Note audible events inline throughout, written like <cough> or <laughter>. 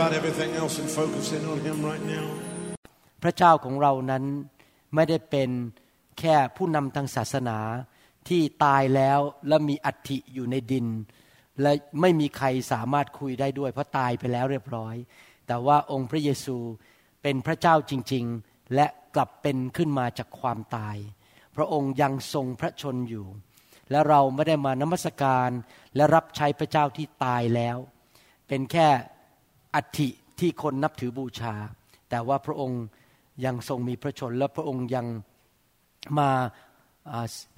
about everything else and focus in on Him right now. พระเจ้าของเรานั้นไม่ได้เป็นแค่ผู้นำทางศาสนาที่ตายแล้วและมีอัฐิอยู่ในดิน และไม่มีใครสามารถคุยได้ด้วย เพราะตายไปแล้วเรียบร้อย แต่ว่าองค์พระเยซูเป็นพระเจ้าจริง ๆ และกลับเป็นขึ้นมาจากความตาย พระองค์ยังทรงพระชนอยู่ และเราไม่ได้มานมัสการและรับใช้พระเจ้าที่ตายแล้ว เป็นแค่ อัฐิที่คนนับถือบูชา แต่ว่าพระองค์ยังทรงมีพระชน และพระองค์ยังมา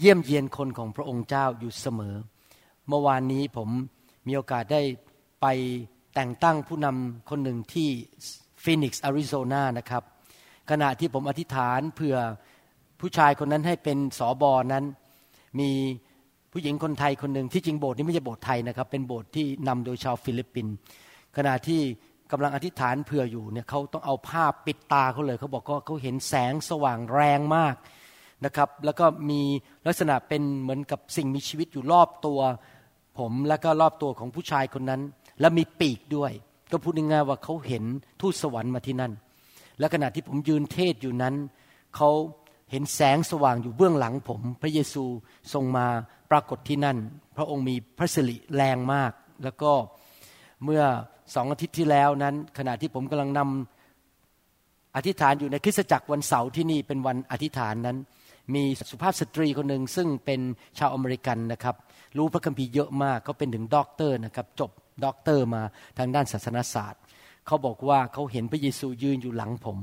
เยี่ยมเยียนคนของพระองค์เจ้าอยู่เสมอ เมื่อวานนี้ผมมีโอกาสได้ไปแต่งตั้งผู้นำคนหนึ่งที่ฟินิกซ์อาริโซนานะครับ ขณะที่ผมอธิษฐานเพื่อผู้ชายคนนั้นให้เป็นสอบอนั้น มีผู้หญิงคนไทยคนหนึ่งที่จริงโบสถ์นี้ไม่ใช่โบสถ์ไทยนะครับ เป็นโบสถ์ที่นำโดยชาวฟิลิปปินส์ ขณะที่กำลังอธิษฐานเผื่ออยู่เนี่ยเขาต้องเอาผ้าปิดตาเขาเลยเขาบอกว่าเขาเห็นแสงสว่างแรงมากนะครับ แล้วก็มีลักษณะเป็นเหมือนกับสิ่งมีชีวิตอยู่รอบตัว ผมแล้วก็รอบตัวของผู้ชายคนนั้น และมีปีกด้วย ก็พูดง่ายๆว่าเขาเห็นทูตสวรรค์มาที่นั่น และขณะที่ผมยืนเทศอยู่นั้นเขาเห็นแสงสว่างอยู่เบื้องหลังผม พระเยซูทรงมาปรากฏที่นั่น พระองค์มีพระสิริแรงมาก แล้วก็เมื่อ สองอาทิตย์ที่แล้วนั้น ขณะที่ผมกำลังนำอธิษฐานอยู่ในคริสตจักรวันเสาร์ที่นี่เป็นวันอธิษฐานนั้น มีสุภาพสตรีคนหนึ่งซึ่งเป็นชาวอเมริกันนะครับ รู้พระคัมภีร์เยอะมากเขาเป็นถึงด็อกเตอร์นะครับจบด็อกเตอร์มาทางด้านศาสนศาสตร์เขาบอกว่าเขาเห็นพระเยซูยืนอยู่หลังผม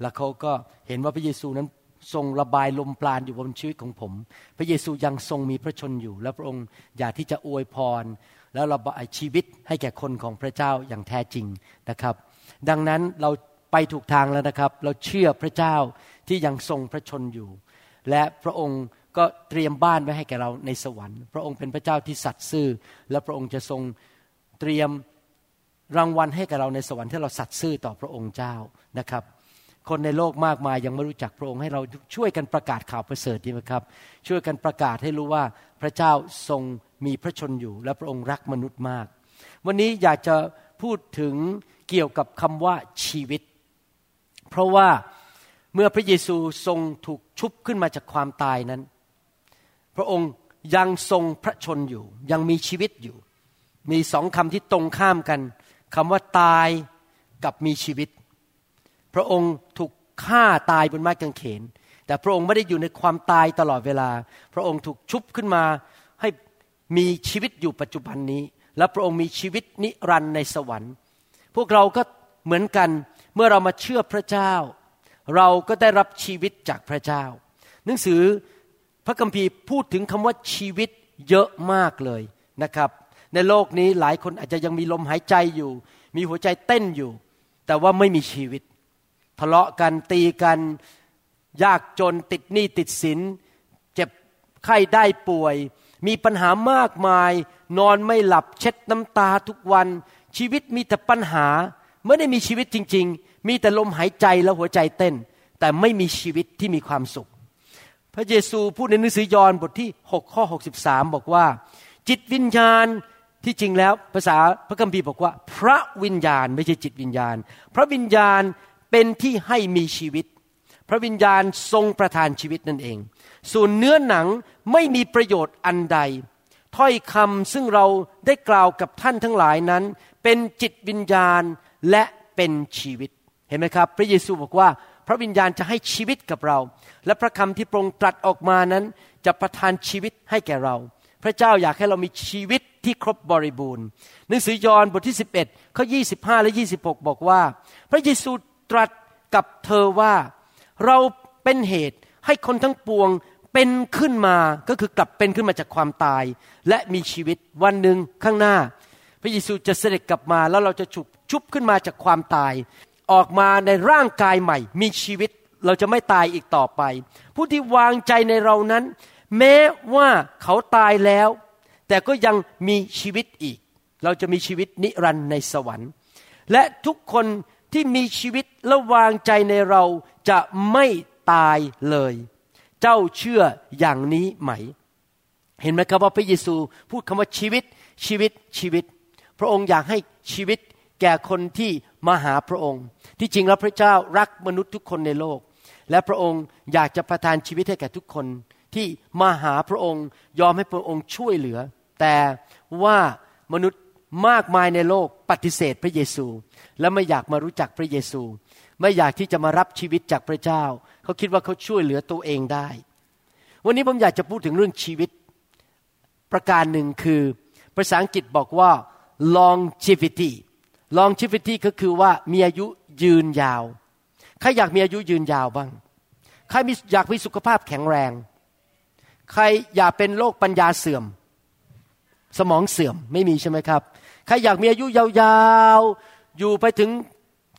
แล้วเขาก็เห็นว่าพระเยซูนั้นทรงระบายลมปราณอยู่บนชีวิตของผม พระเยซูยังทรงมีพระชนม์อยู่ และพระองค์อยากที่จะอวยพร แล้วระบายชีวิตให้แก่คนของพระเจ้าอย่างแท้จริงนะครับ ดังนั้นเราไปถูกทางแล้วนะครับ เราเชื่อพระเจ้าที่ยังทรงพระชนอยู่ และพระองค์ก็เตรียมบ้านไว้ให้แก่เราในสวรรค์ พระองค์เป็นพระเจ้าที่สัตย์ซื่อ และพระองค์จะทรงเตรียมรางวัลให้แก่เราในสวรรค์ที่เราสัตย์ซื่อต่อพระองค์เจ้านะครับ คนในโลกมากมายยังไม่รู้จักพระองค์ให้เราช่วยกันประกาศข่าวประเสริฐดีไหมครับ ช่วยกันประกาศให้รู้ว่า ระเจ้าทรงมีพระชนอยู่ และพระองค์รักมนุษย์มาก วันนี้อยากจะพูดถึงเกี่ยวกับคำว่าชีวิต เพราะว่าเมื่อพระเยซูทรงถูกชุบขึ้นมาจากความตายนั้น พระองค์ยังทรงพระชนอยู่ ยังมีชีวิตอยู่ มีสองคำที่ตรงข้ามกันคำว่าตายกับมีชีวิต พระองค์ถูกฆ่าตายบนไม้กางเขน แต่พระองค์ไม่ได้อยู่ในความตายตลอดเวลา พระองค์ถูกชุบขึ้นมาให้มีชีวิตอยู่ปัจจุบันนี้ และพระองค์มีชีวิตนิรันดร์ในสวรรค์ พวกเราก็เหมือนกันเมื่อเรามาเชื่อพระเจ้า เราก็ได้รับชีวิตจากพระเจ้า หนังสือพระคัมภีร์พูดถึงคำว่าชีวิตเยอะมากเลยนะครับ ในโลกนี้หลายคนอาจจะยังมีลมหายใจอยู่ มีหัวใจเต้นอยู่ แต่ว่าไม่มีชีวิต ทะเลาะกันตีกัน ยากจนติดหนี้ติดสิน เจ็บไข้ได้ป่วย มีปัญหามากมาย นอนไม่หลับเช็ดน้ำตาทุกวัน ชีวิตมีแต่ปัญหา ไม่ได้มีชีวิตจริง ๆ มีแต่ลมหายใจและหัวใจเต้น แต่ไม่มีชีวิตที่มีความสุข พระเยซูพูดในหนังสือยอห์นบทที่6ข้อ63 บอกว่า จิตวิญญาณที่จริงแล้วภาษาพระคัมภีร์บอกว่า พระวิญญาณไม่ใช่จิตวิญญาณ พระวิญญาณเป็นที่ให้มีชีวิต พระวิญญาณทรงประทานชีวิตนั่นเอง ส่วนเนื้อหนังไม่มีประโยชน์อันใด ถ้อยคำซึ่งเราได้กล่าวกับท่านทั้งหลายนั้น เป็นจิตวิญญาณและเป็นชีวิต เห็นไหมครับ พระเยซูบอกว่า พระวิญญาณจะให้ชีวิตกับเรา และพระคำที่พระองค์ตรัสออกมานั้น จะประทานชีวิตให้แก่เรา พระเจ้าอยากให้เรามีชีวิตที่ครบบริบูรณ์หนังสือยอห์นบทที่ 11ข้อ25 และ 26 บอกว่า พระเยซูตรัสกับเธอว่า เราเป็นเหตุให้คนทั้งปวงเป็นขึ้นมาก็คือกลับเป็นขึ้นมาจากความตาย และมีชีวิตวันหนึ่งข้างหน้า พระเยซูจะเสด็จกลับมาแล้วเราจะฉุบชุบขึ้นมาจากความตาย ออกมาในร่างกายใหม่ มีชีวิตเราจะไม่ตายอีกต่อไป ผู้ที่วางใจในเรานั้น แม้ว่าเขาตายแล้ว แต่ก็ยังมีชีวิตอีก เราจะมีชีวิตนิรันดร์ในสวรรค์ และทุกคนที่มีชีวิตและวางใจในเรา จะไม่ตายเลย เจ้าเชื่ออย่างนี้ไหม เห็นไหมครับว่าพระเยซูพูดคำว่าชีวิตชีวิตชีวิต พระองค์อยากให้ชีวิตแก่คนที่มาหาพระองค์ ที่จริงแล้วพระเจ้ารักมนุษย์ทุกคนในโลก และพระองค์อยากจะประทานชีวิตให้แก่ทุกคนที่มาหาพระองค์ยอมให้พระองค์ช่วยเหลือ แต่ว่ามนุษย์มากมายในโลกปฏิเสธพระเยซู และไม่อยากมารู้จักพระเยซู ไม่อยากที่จะมารับชีวิตจากพระเจ้า เขาคิดว่าเขาช่วยเหลือตัวเองได้ วันนี้ผมอยากจะพูดถึงเรื่องชีวิต ประการหนึ่งคือ ภาษาอังกฤษบอกว่า longevity longevity ก็คือว่ามีอายุยืนยาว ใครอยากมีอายุยืนยาวบ้าง ใครอยากมีสุขภาพแข็งแรง ใครอยากเป็นโรคปัญญาเสื่อม สมองเสื่อมไม่มีใช่ไหมครับ ใครอยากมีอายุยาวๆ อยู่ไปถึง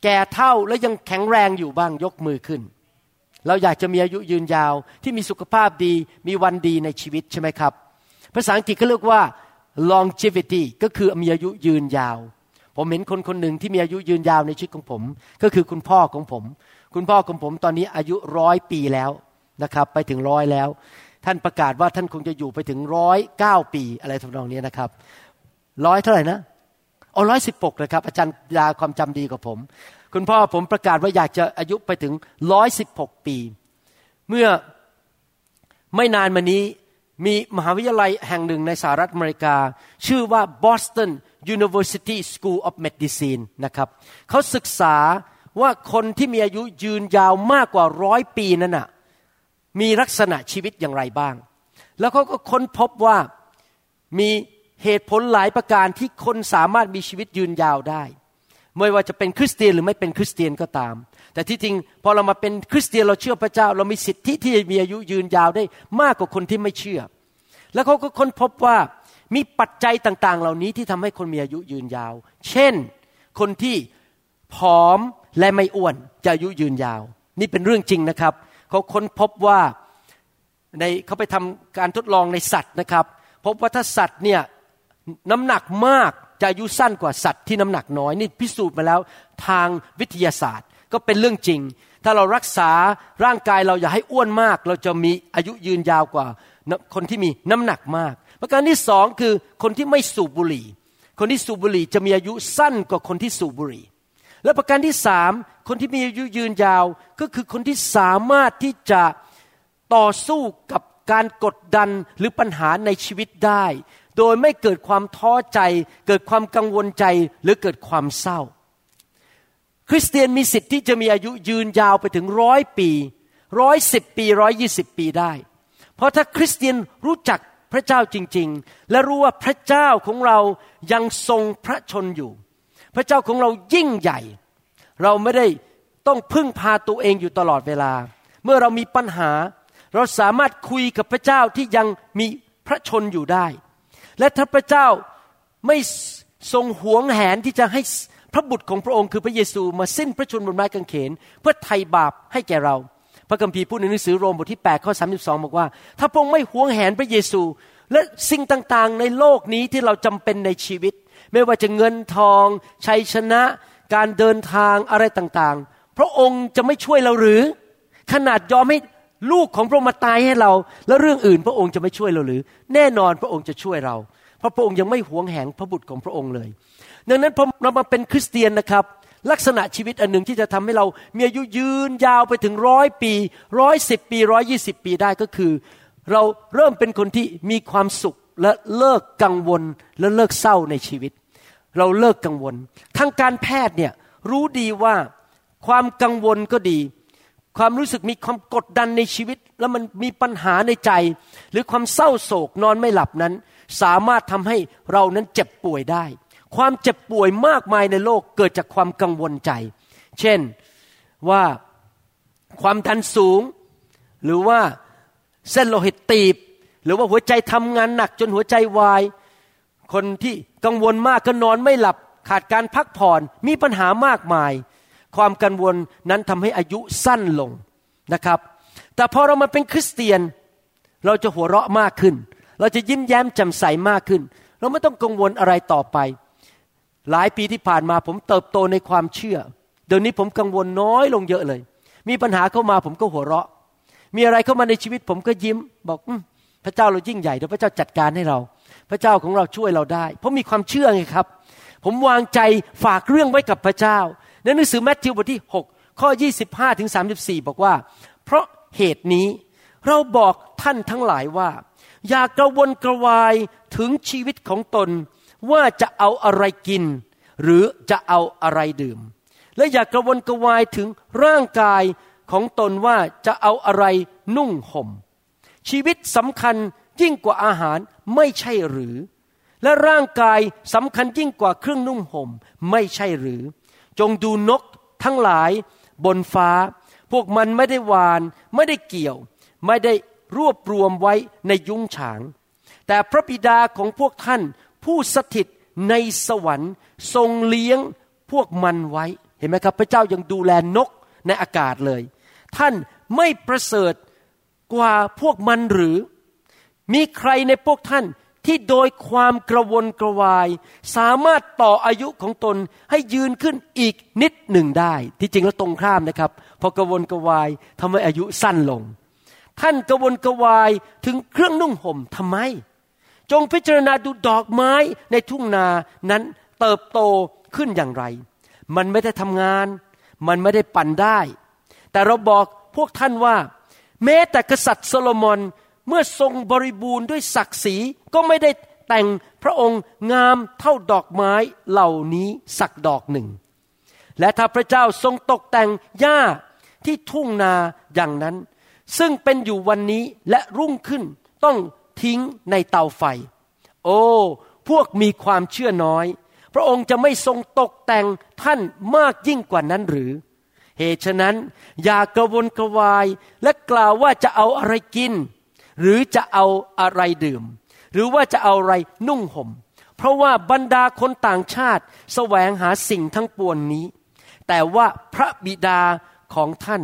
แก่เท่าแล้วยังแข็งแรงอยู่บ้างยกมือขึ้น เราอยากจะมีอายุยืนยาวที่มีสุขภาพดีมีวันดีในชีวิตใช่ไหมครับ ภาษาอังกฤษเขาเรียกว่า longevity ก็คือมีอายุยืนยาว ผมเห็นคนคนหนึ่งที่มีอายุยืนยาวในชีวิตของผม ก็คือคุณพ่อของผม คุณพ่อของผมตอนนี้อายุร้อยปีแล้วนะครับไปถึงร้อยแล้ว ท่านประกาศว่าท่านคงจะอยู่ไปถึงร้อยเก้าปีอะไรทำนองนี้นะครับร้อยเท่าไหร่นะ อ๋อร้อยสิบปกเลยครับ อาจารย์ยาความจำดีกว่าผม คุณพ่อผมประกาศว่าอยากจะอายุไปถึงร้อยสิบหกปี เมื่อไม่นานมานี้มีมหาวิทยาลัยแห่งหนึ่งในสหรัฐอเมริกา ชื่อว่า Boston University School of Medicine นะครับเขาศึกษาว่าคนที่มีอายุยืนยาวมากกว่าร้อยปีนั้นนะมีลักษณะชีวิตอย่างไรบ้าง แล้วเขาก็ค้นพบว่ามี เหตุผลหลายประการที่คนสามารถมีชีวิตยืนยาวได้ ไม่ว่าจะเป็นคริสเตียนหรือไม่เป็นคริสเตียนก็ตาม แต่ที่จริงพอเรามาเป็นคริสเตียนเราเชื่อพระเจ้า เรามีสิทธิที่จะมีอายุยืนยาวได้มากกว่าคนที่ไม่เชื่อ แล้วเขาก็ค้นพบว่ามีปัจจัยต่างๆ เหล่านี้ที่ทำให้คนมีอายุยืนยาว เช่น คนที่ผอมและไม่อ้วนจะอายุยืนยาว นี่เป็นเรื่องจริงนะครับ เขาค้นพบว่าในเขาไปทำการทดลองในสัตว์นะครับ พบว่าถ้าสัตว์เนี่ย น้ำหนักมากจะอายุสั้นกว่าสัตว์ที่น้ำหนักน้อยนี่พิสูจน์มาแล้วทางวิทยาศาสตร์ก็เป็นเรื่องจริง ถ้าเรารักษาร่างกายเราอย่าให้อ้วนมาก เราจะมีอายุยืนยาวกว่า คนที่มีน้ำหนักมาก ประการที่สองคือคนที่ไม่สูบบุหรี่ คนที่สูบบุหรี่จะมีอายุสั้นกว่าคนที่สูบบุหรี่ และประการที่สามคนที่มีอายุยืนยาวก็คือคนที่สามารถที่จะต่อสู้กับการกดดันหรือปัญหาในชีวิตได้ โดยไม่เกิดความท้อใจ เกิดความกังวลใจหรือเกิดความเศร้า คริสเตียนมีสิทธิ์ที่จะมีอายุยืนยาวไปถึงร้อยปีร้อยสิบปีร้อยยี่สิบปีได้ เพราะถ้าคริสเตียนรู้จักพระเจ้าจริง ๆ และรู้ว่าพระเจ้าของเรายังทรงพระชนอยู่ พระเจ้าของเรายิ่งใหญ่ เราไม่ได้ต้องพึ่งพาตัวเองอยู่ตลอดเวลา เมื่อเรามีปัญหา เราสามารถคุยกับพระเจ้าที่ยังมีพระชนอยู่ได้ และถ้าพระเจ้าไม่ทรงหวงแหนที่จะให้พระบุตรของพระองค์คือพระเยซูมาสิ้นพระชนม์บนไม้กางเขน เพื่อไถ่บาปให้แก่เรา พระคัมภีร์พูดในหนังสือโรมบทที่8ข้อ32บอกว่า ถ้าพระองค์ไม่หวงแหนพระเยซู และสิ่งต่างๆ ในโลกนี้ที่เราจำเป็นในชีวิต ไม่ว่าจะเงินทองชัยชนะ การเดินทางอะไรต่างๆ พระองค์จะไม่ช่วยเราหรือ ขนาดยอมให้ ลูกของพระองค์มาตายให้เรา แล้วเรื่องอื่นพระองค์จะไม่ช่วยเราหรือ แน่นอนพระองค์จะช่วยเรา เพราะพระองค์ยังไม่หวงแหงพระบุตรของพระองค์เลย ดังนั้นพอเรามาเป็นคริสเตียนนะครับ ลักษณะชีวิตอันหนึ่งที่จะทำให้เรามีอายุยืนยาวไปถึงร้อยปีร้อยสิบปีร้อยยี่สิบปีได้ก็คือ เราเริ่มเป็นคนที่มีความสุขและเลิกกังวลและเลิกเศร้าในชีวิต เราเลิกกังวล ทางการแพทย์เนี่ยรู้ดีว่าความกังวลก็ดี ความรู้สึกมีความกดดันในชีวิต แล้วมันมีปัญหาในใจ หรือความเศร้าโศกนอนไม่หลับนั้น สามารถทำให้เรานั้นเจ็บป่วยได้ ความเจ็บป่วยมากมายในโลกเกิดจากความกังวลใจ เช่นว่าความดันสูง หรือว่าเส้นโลหิตตีบ หรือว่าหัวใจทำงานหนักจนหัวใจวาย คนที่กังวลมากก็นอนไม่หลับขาดการพักผ่อนมีปัญหามากมาย ความกังวลนั้นทำให้อายุสั้นลงนะครับ แต่พอเรามาเป็นคริสเตียน เราจะหัวเราะมากขึ้น เราจะยิ้มแย้มแจ่มใสมากขึ้น เราไม่ต้องกังวลอะไรต่อไป หลายปีที่ผ่านมาผมเติบโตในความเชื่อ เดี๋ยวนี้ผมกังวลน้อยลงเยอะเลย มีปัญหาเข้ามาผมก็หัวเราะ มีอะไรเข้ามาในชีวิตผมก็ยิ้ม บอกอพระเจ้าเรายิ่งใหญ่เดี๋ยวพระเจ้าจัดการให้เรา พระเจ้าของเราช่วยเราได้ เพราะมีความเชื่อไงครับ ผมวางใจฝากเรื่องไว้กับพระเจ้า ในหนังสือแมทธิวบทที่ 6 ข้อ 25ถึง34 บอกว่า เพราะเหตุนี้เราบอกท่านทั้งหลายว่า อย่ากระวนกระวายถึงชีวิตของตน ว่าจะเอาอะไรกิน หรือจะเอาอะไรดื่ม และอย่ากระวนกระวายถึงร่างกายของตนว่าจะเอาอะไรนุ่งหม่ม ชีวิตสำคัญยิ่งกว่าอาหารไม่ใช่หรือ และร่างกายสำคัญยิ่งกว่าเครื่องนุ่งห่ม ไม่ใช่หรือ จงดูนกทั้งหลายบนฟ้า พวกมันไม่ได้วานไม่ได้เกี่ยว ไม่ได้รวบรวมไว้ในยุ้งฉาง แต่พระบิดาของพวกท่านผู้สถิตในสวรรค์ทรงเลี้ยงพวกมันไว้ เห็นไหมครับ พระเจ้ายังดูแลนกในอากาศเลย ท่านไม่ประเสริฐกว่าพวกมันหรือ มีใครในพวกท่าน ที่โดยความกระวนกระวาย สามารถต่ออายุของตนให้ยืนขึ้นอีกนิดหนึ่งได้ ที่จริงแล้วตรงข้ามนะครับ พอกระวนกระวายทำให้อายุสั้นลง ท่านกระวนกระวายถึงเครื่องนุ่งห่มทำไม จงพิจารณาดูดอกไม้ในทุ่งนานั้นเติบโตขึ้นอย่างไร มันไม่ได้ทำงาน มันไม่ได้ปั่นได้ แต่เราบอกพวกท่านว่า แม้แต่กษัตริย์โซโลมอน เมื่อทรงบริบูรณ์ด้วยศักดิ์ศรีก็ไม่ได้แต่งพระองค์งามเท่าดอกไม้เหล่านี้สักดอกหนึ่ง และถ้าพระเจ้าทรงตกแต่งหญ้าที่ทุ่งนาอย่างนั้น ซึ่งเป็นอยู่วันนี้และรุ่งขึ้นต้องทิ้งในเตาไฟ โอ้ พวกมีความเชื่อน้อย พระองค์จะไม่ทรงตกแต่งท่านมากยิ่งกว่านั้นหรือ เหตุฉะนั้น อย่ากระวนกระวายและกล่าวว่าจะเอาอะไรกิน หรือจะเอาอะไรดื่ม หรือว่าจะเอาอะไรนุ่งหม่ม เพราะว่าบรรดาคนต่างชาติแสวงหาสิ่งทั้งปวงนี้ แต่ว่าพระบิดาของท่าน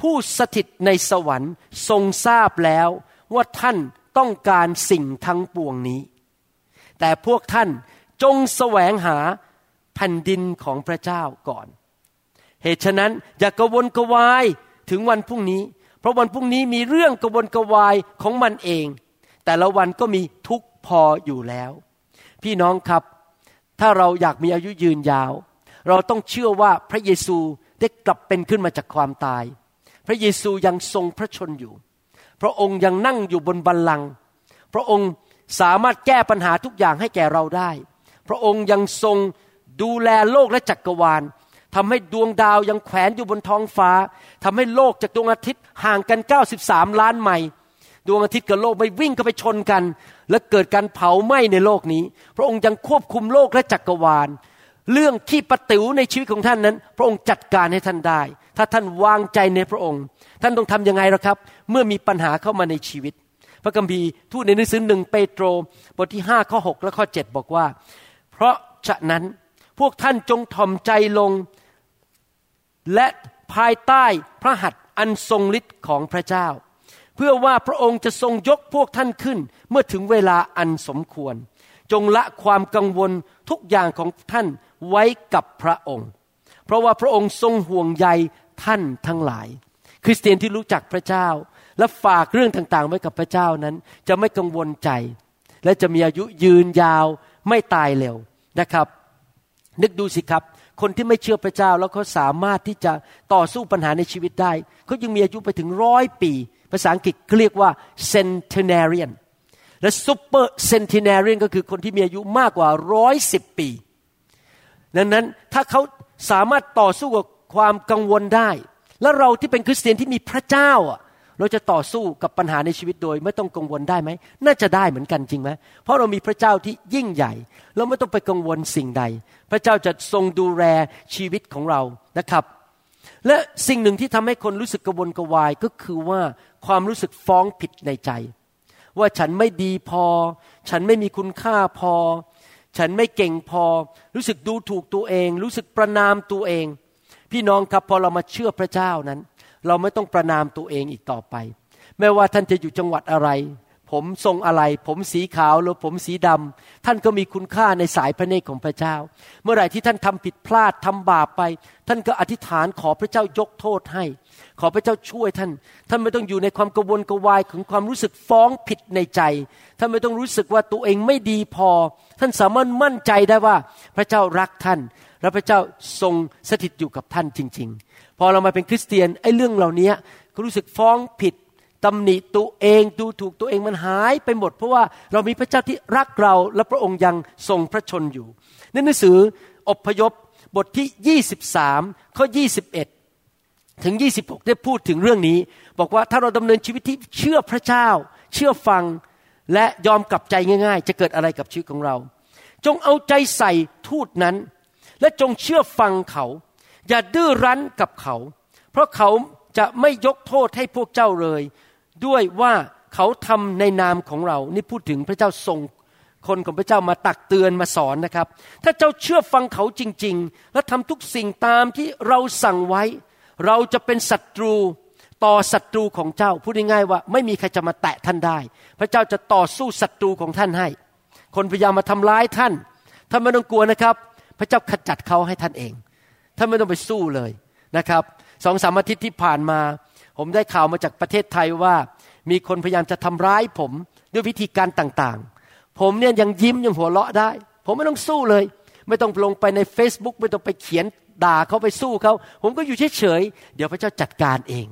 ผู้สถิตในสวรรค์ทรงทราบแล้วว่าท่านต้องการสิ่งทั้งปวงนี้ แต่พวกท่านจงแสวงหาแผ่นดินของพระเจ้าก่อน เหตุฉะนั้นอย่ากกระวนกระวายถึงวันพรุ่งนี้ เพราะวันพรุ่งนี้มีเรื่องกระวนกระวายของมันเอง แต่ละวันก็มีทุกพออยู่แล้ว พี่น้องครับ ถ้าเราอยากมีอายุยืนยาว เราต้องเชื่อว่าพระเยซูได้กลับเป็นขึ้นมาจากความตาย พระเยซูยังทรงพระชนอยู่ พระองค์ยังนั่งอยู่บนบัลลังก์พระองค์สามารถแก้ปัญหาทุกอย่างให้แก่เราได้ พระองค์ยังทรงดูแลโลกและจักรวาล ทำให้ดวงดาวยังแขวนอยู่บนท้องฟ้าทำให้โลกจากดวงอาทิตย์ห่างกัน 93 ล้านไมล์ดวงอาทิตย์กับโลกไม่วิ่งเข้าไปชนกัน และเกิดการเผาไหม้ในโลกนี้ พระองค์ยังควบคุมโลกและจักรวาล เรื่องที่ปติ๋วในชีวิตของท่านนั้น พระองค์จัดการให้ท่านได้ ถ้าท่านวางใจในพระองค์ ท่านต้องทํำยังไงล่ะครับ เมื่อมีปัญหาเข้ามาในชีวิต พระคัมภีร์ทูตในหนังสือหนึ่งเปโตรบทที่5ข้อ6และข้อ7บอกว่า เพราะฉะนั้นพวกท่านจงถ่อมใจลง และภายใต้พระหัตถ์อันทรงฤทธิ์ของพระเจ้า เพื่อว่าพระองค์จะทรงยกพวกท่านขึ้น เมื่อถึงเวลาอันสมควร จงละความกังวลทุกอย่างของท่านไว้กับพระองค์ เพราะว่าพระองค์ทรงห่วงใยท่านทั้งหลาย คริสเตียนที่รู้จักพระเจ้า และฝากเรื่องต่างๆ ไว้กับพระเจ้านั้น จะไม่กังวลใจ และจะมีอายุยืนยาวไม่ตายเร็วนะครับ นึกดูสิครับ คนที่ไม่เชื่อพระเจ้าแล้วเขาสามารถที่จะต่อสู้ปัญหาในชีวิตได้เขายังมีอายุไปถึงร้อยปี ภาษาอังกฤษเรียกว่า centenarian และ super centenarian ก็คือคนที่มีอายุมากกว่าร้อยสิบปี ดังนั้นถ้าเขาสามารถต่อสู้กับความกังวลได้ แล้วเราที่เป็นคริสเตียนที่มีพระเจ้าอะ เราจะต่อสู้กับปัญหาในชีวิตโดย ไม่ต้องกังวลได้ไหม น่าจะได้เหมือนกันจริงไหมเพราะเรามีพระเจ้าที่ยิ่งใหญ่ เราไม่ต้องไปกังวลสิ่งใด พระเจ้าจะทรงดูแลชีวิตของเรานะครับ และสิ่งหนึ่งที่ทำให้คนรู้สึกกระวนกวายก็คือว่าความรู้สึกฟ้องผิดในใจ ว่าฉันไม่ดีพอ ฉันไม่มีคุณค่าพอ ฉันไม่เก่งพอ รู้สึกดูถูกตัวเอง รู้สึกประนามตัวเอง พี่น้องครับพอเรามาเชื่อพระเจ้านั้น เราไม่ต้องประนามตัวเองอีกต่อไป ไม่ว่าท่านจะอยู่จังหวัดอะไร ผมทรงอะไร ผมสีขาวหรือผมสีดำท่านก็มีคุณค่าในสายพระเนตรของพระเจ้า เมื่อไหร่ที่ท่านทำผิดพลาดทำบาปไป ท่านก็อธิษฐานขอพระเจ้ายกโทษให้ ขอพระเจ้าช่วยท่าน ท่านไม่ต้องอยู่ในความกระวนกวายของความรู้สึกฟ้องผิดในใจ ท่านไม่ต้องรู้สึกว่าตัวเองไม่ดีพอ ท่านสามารถมั่นใจได้ว่าพระเจ้ารักท่าน และพระเจ้าทรงสถิตอยู่กับท่านจริง ๆ พอเรามาเป็นคริสเตียนไอ้เรื่องเหล่านี้ก็รู้สึกฟ้องผิดตำหนิตัวเองดูถูกตัวเองมันหายไปหมด เพราะว่าเรามีพระเจ้าที่รักเราและพระองค์ยังทรงพระชนอยู่ ในหนังสืออพยพบทที่ 23 ข้อ 21 ถึง 26 ได้พูดถึงเรื่องนี้ บอกว่าถ้าเราดำเนินชีวิตที่เชื่อพระเจ้า เชื่อฟังและยอมกลับใจง่ายๆ จะเกิดอะไรกับชีวิตของเรา จงเอาใจใส่ทูตนั้น และจงเชื่อฟังเขา อย่าดื้อรั้นกับเขา เพราะเขาจะไม่ยกโทษให้พวกเจ้าเลย ด้วยว่าเขาทำในนามของเรา นี่พูดถึงพระเจ้าส่งคนของพระเจ้ามาตักเตือนมาสอนนะครับ ถ้าเจ้าเชื่อฟังเขาจริง ๆ และทำทุกสิ่งตามที่เราสั่งไว้ เราจะเป็นศัตรูต่อศัตรูของเจ้า พูดง่ายๆว่า ไม่มีใครจะมาแตะท่านได้ พระเจ้าจะต่อสู้ศัตรูของท่านให้ คนพยายามมาทำร้ายท่านท่านไม่ต้องกลัวนะครับ พระเจ้าขจัดเขาให้ท่านเอง ท่านไม่ต้องไปสู้เลยนะครับสองสามอาทิตย์ที่ผ่านมา ผมได้ข่าวมาจากประเทศไทยว่า มีคนพยายามจะทำร้ายผมด้วยวิธีการต่างๆ ผมเนี่ยยังยิ้มยังหัวเราะได้ ผมไม่ต้องสู้เลย ไม่ต้องลงไปใน Facebook ไม่ต้องไปเขียนด่าเขาไปสู้เขาผมก็อยู่เฉยๆเดี๋ยวพระเจ้าจัดการเอง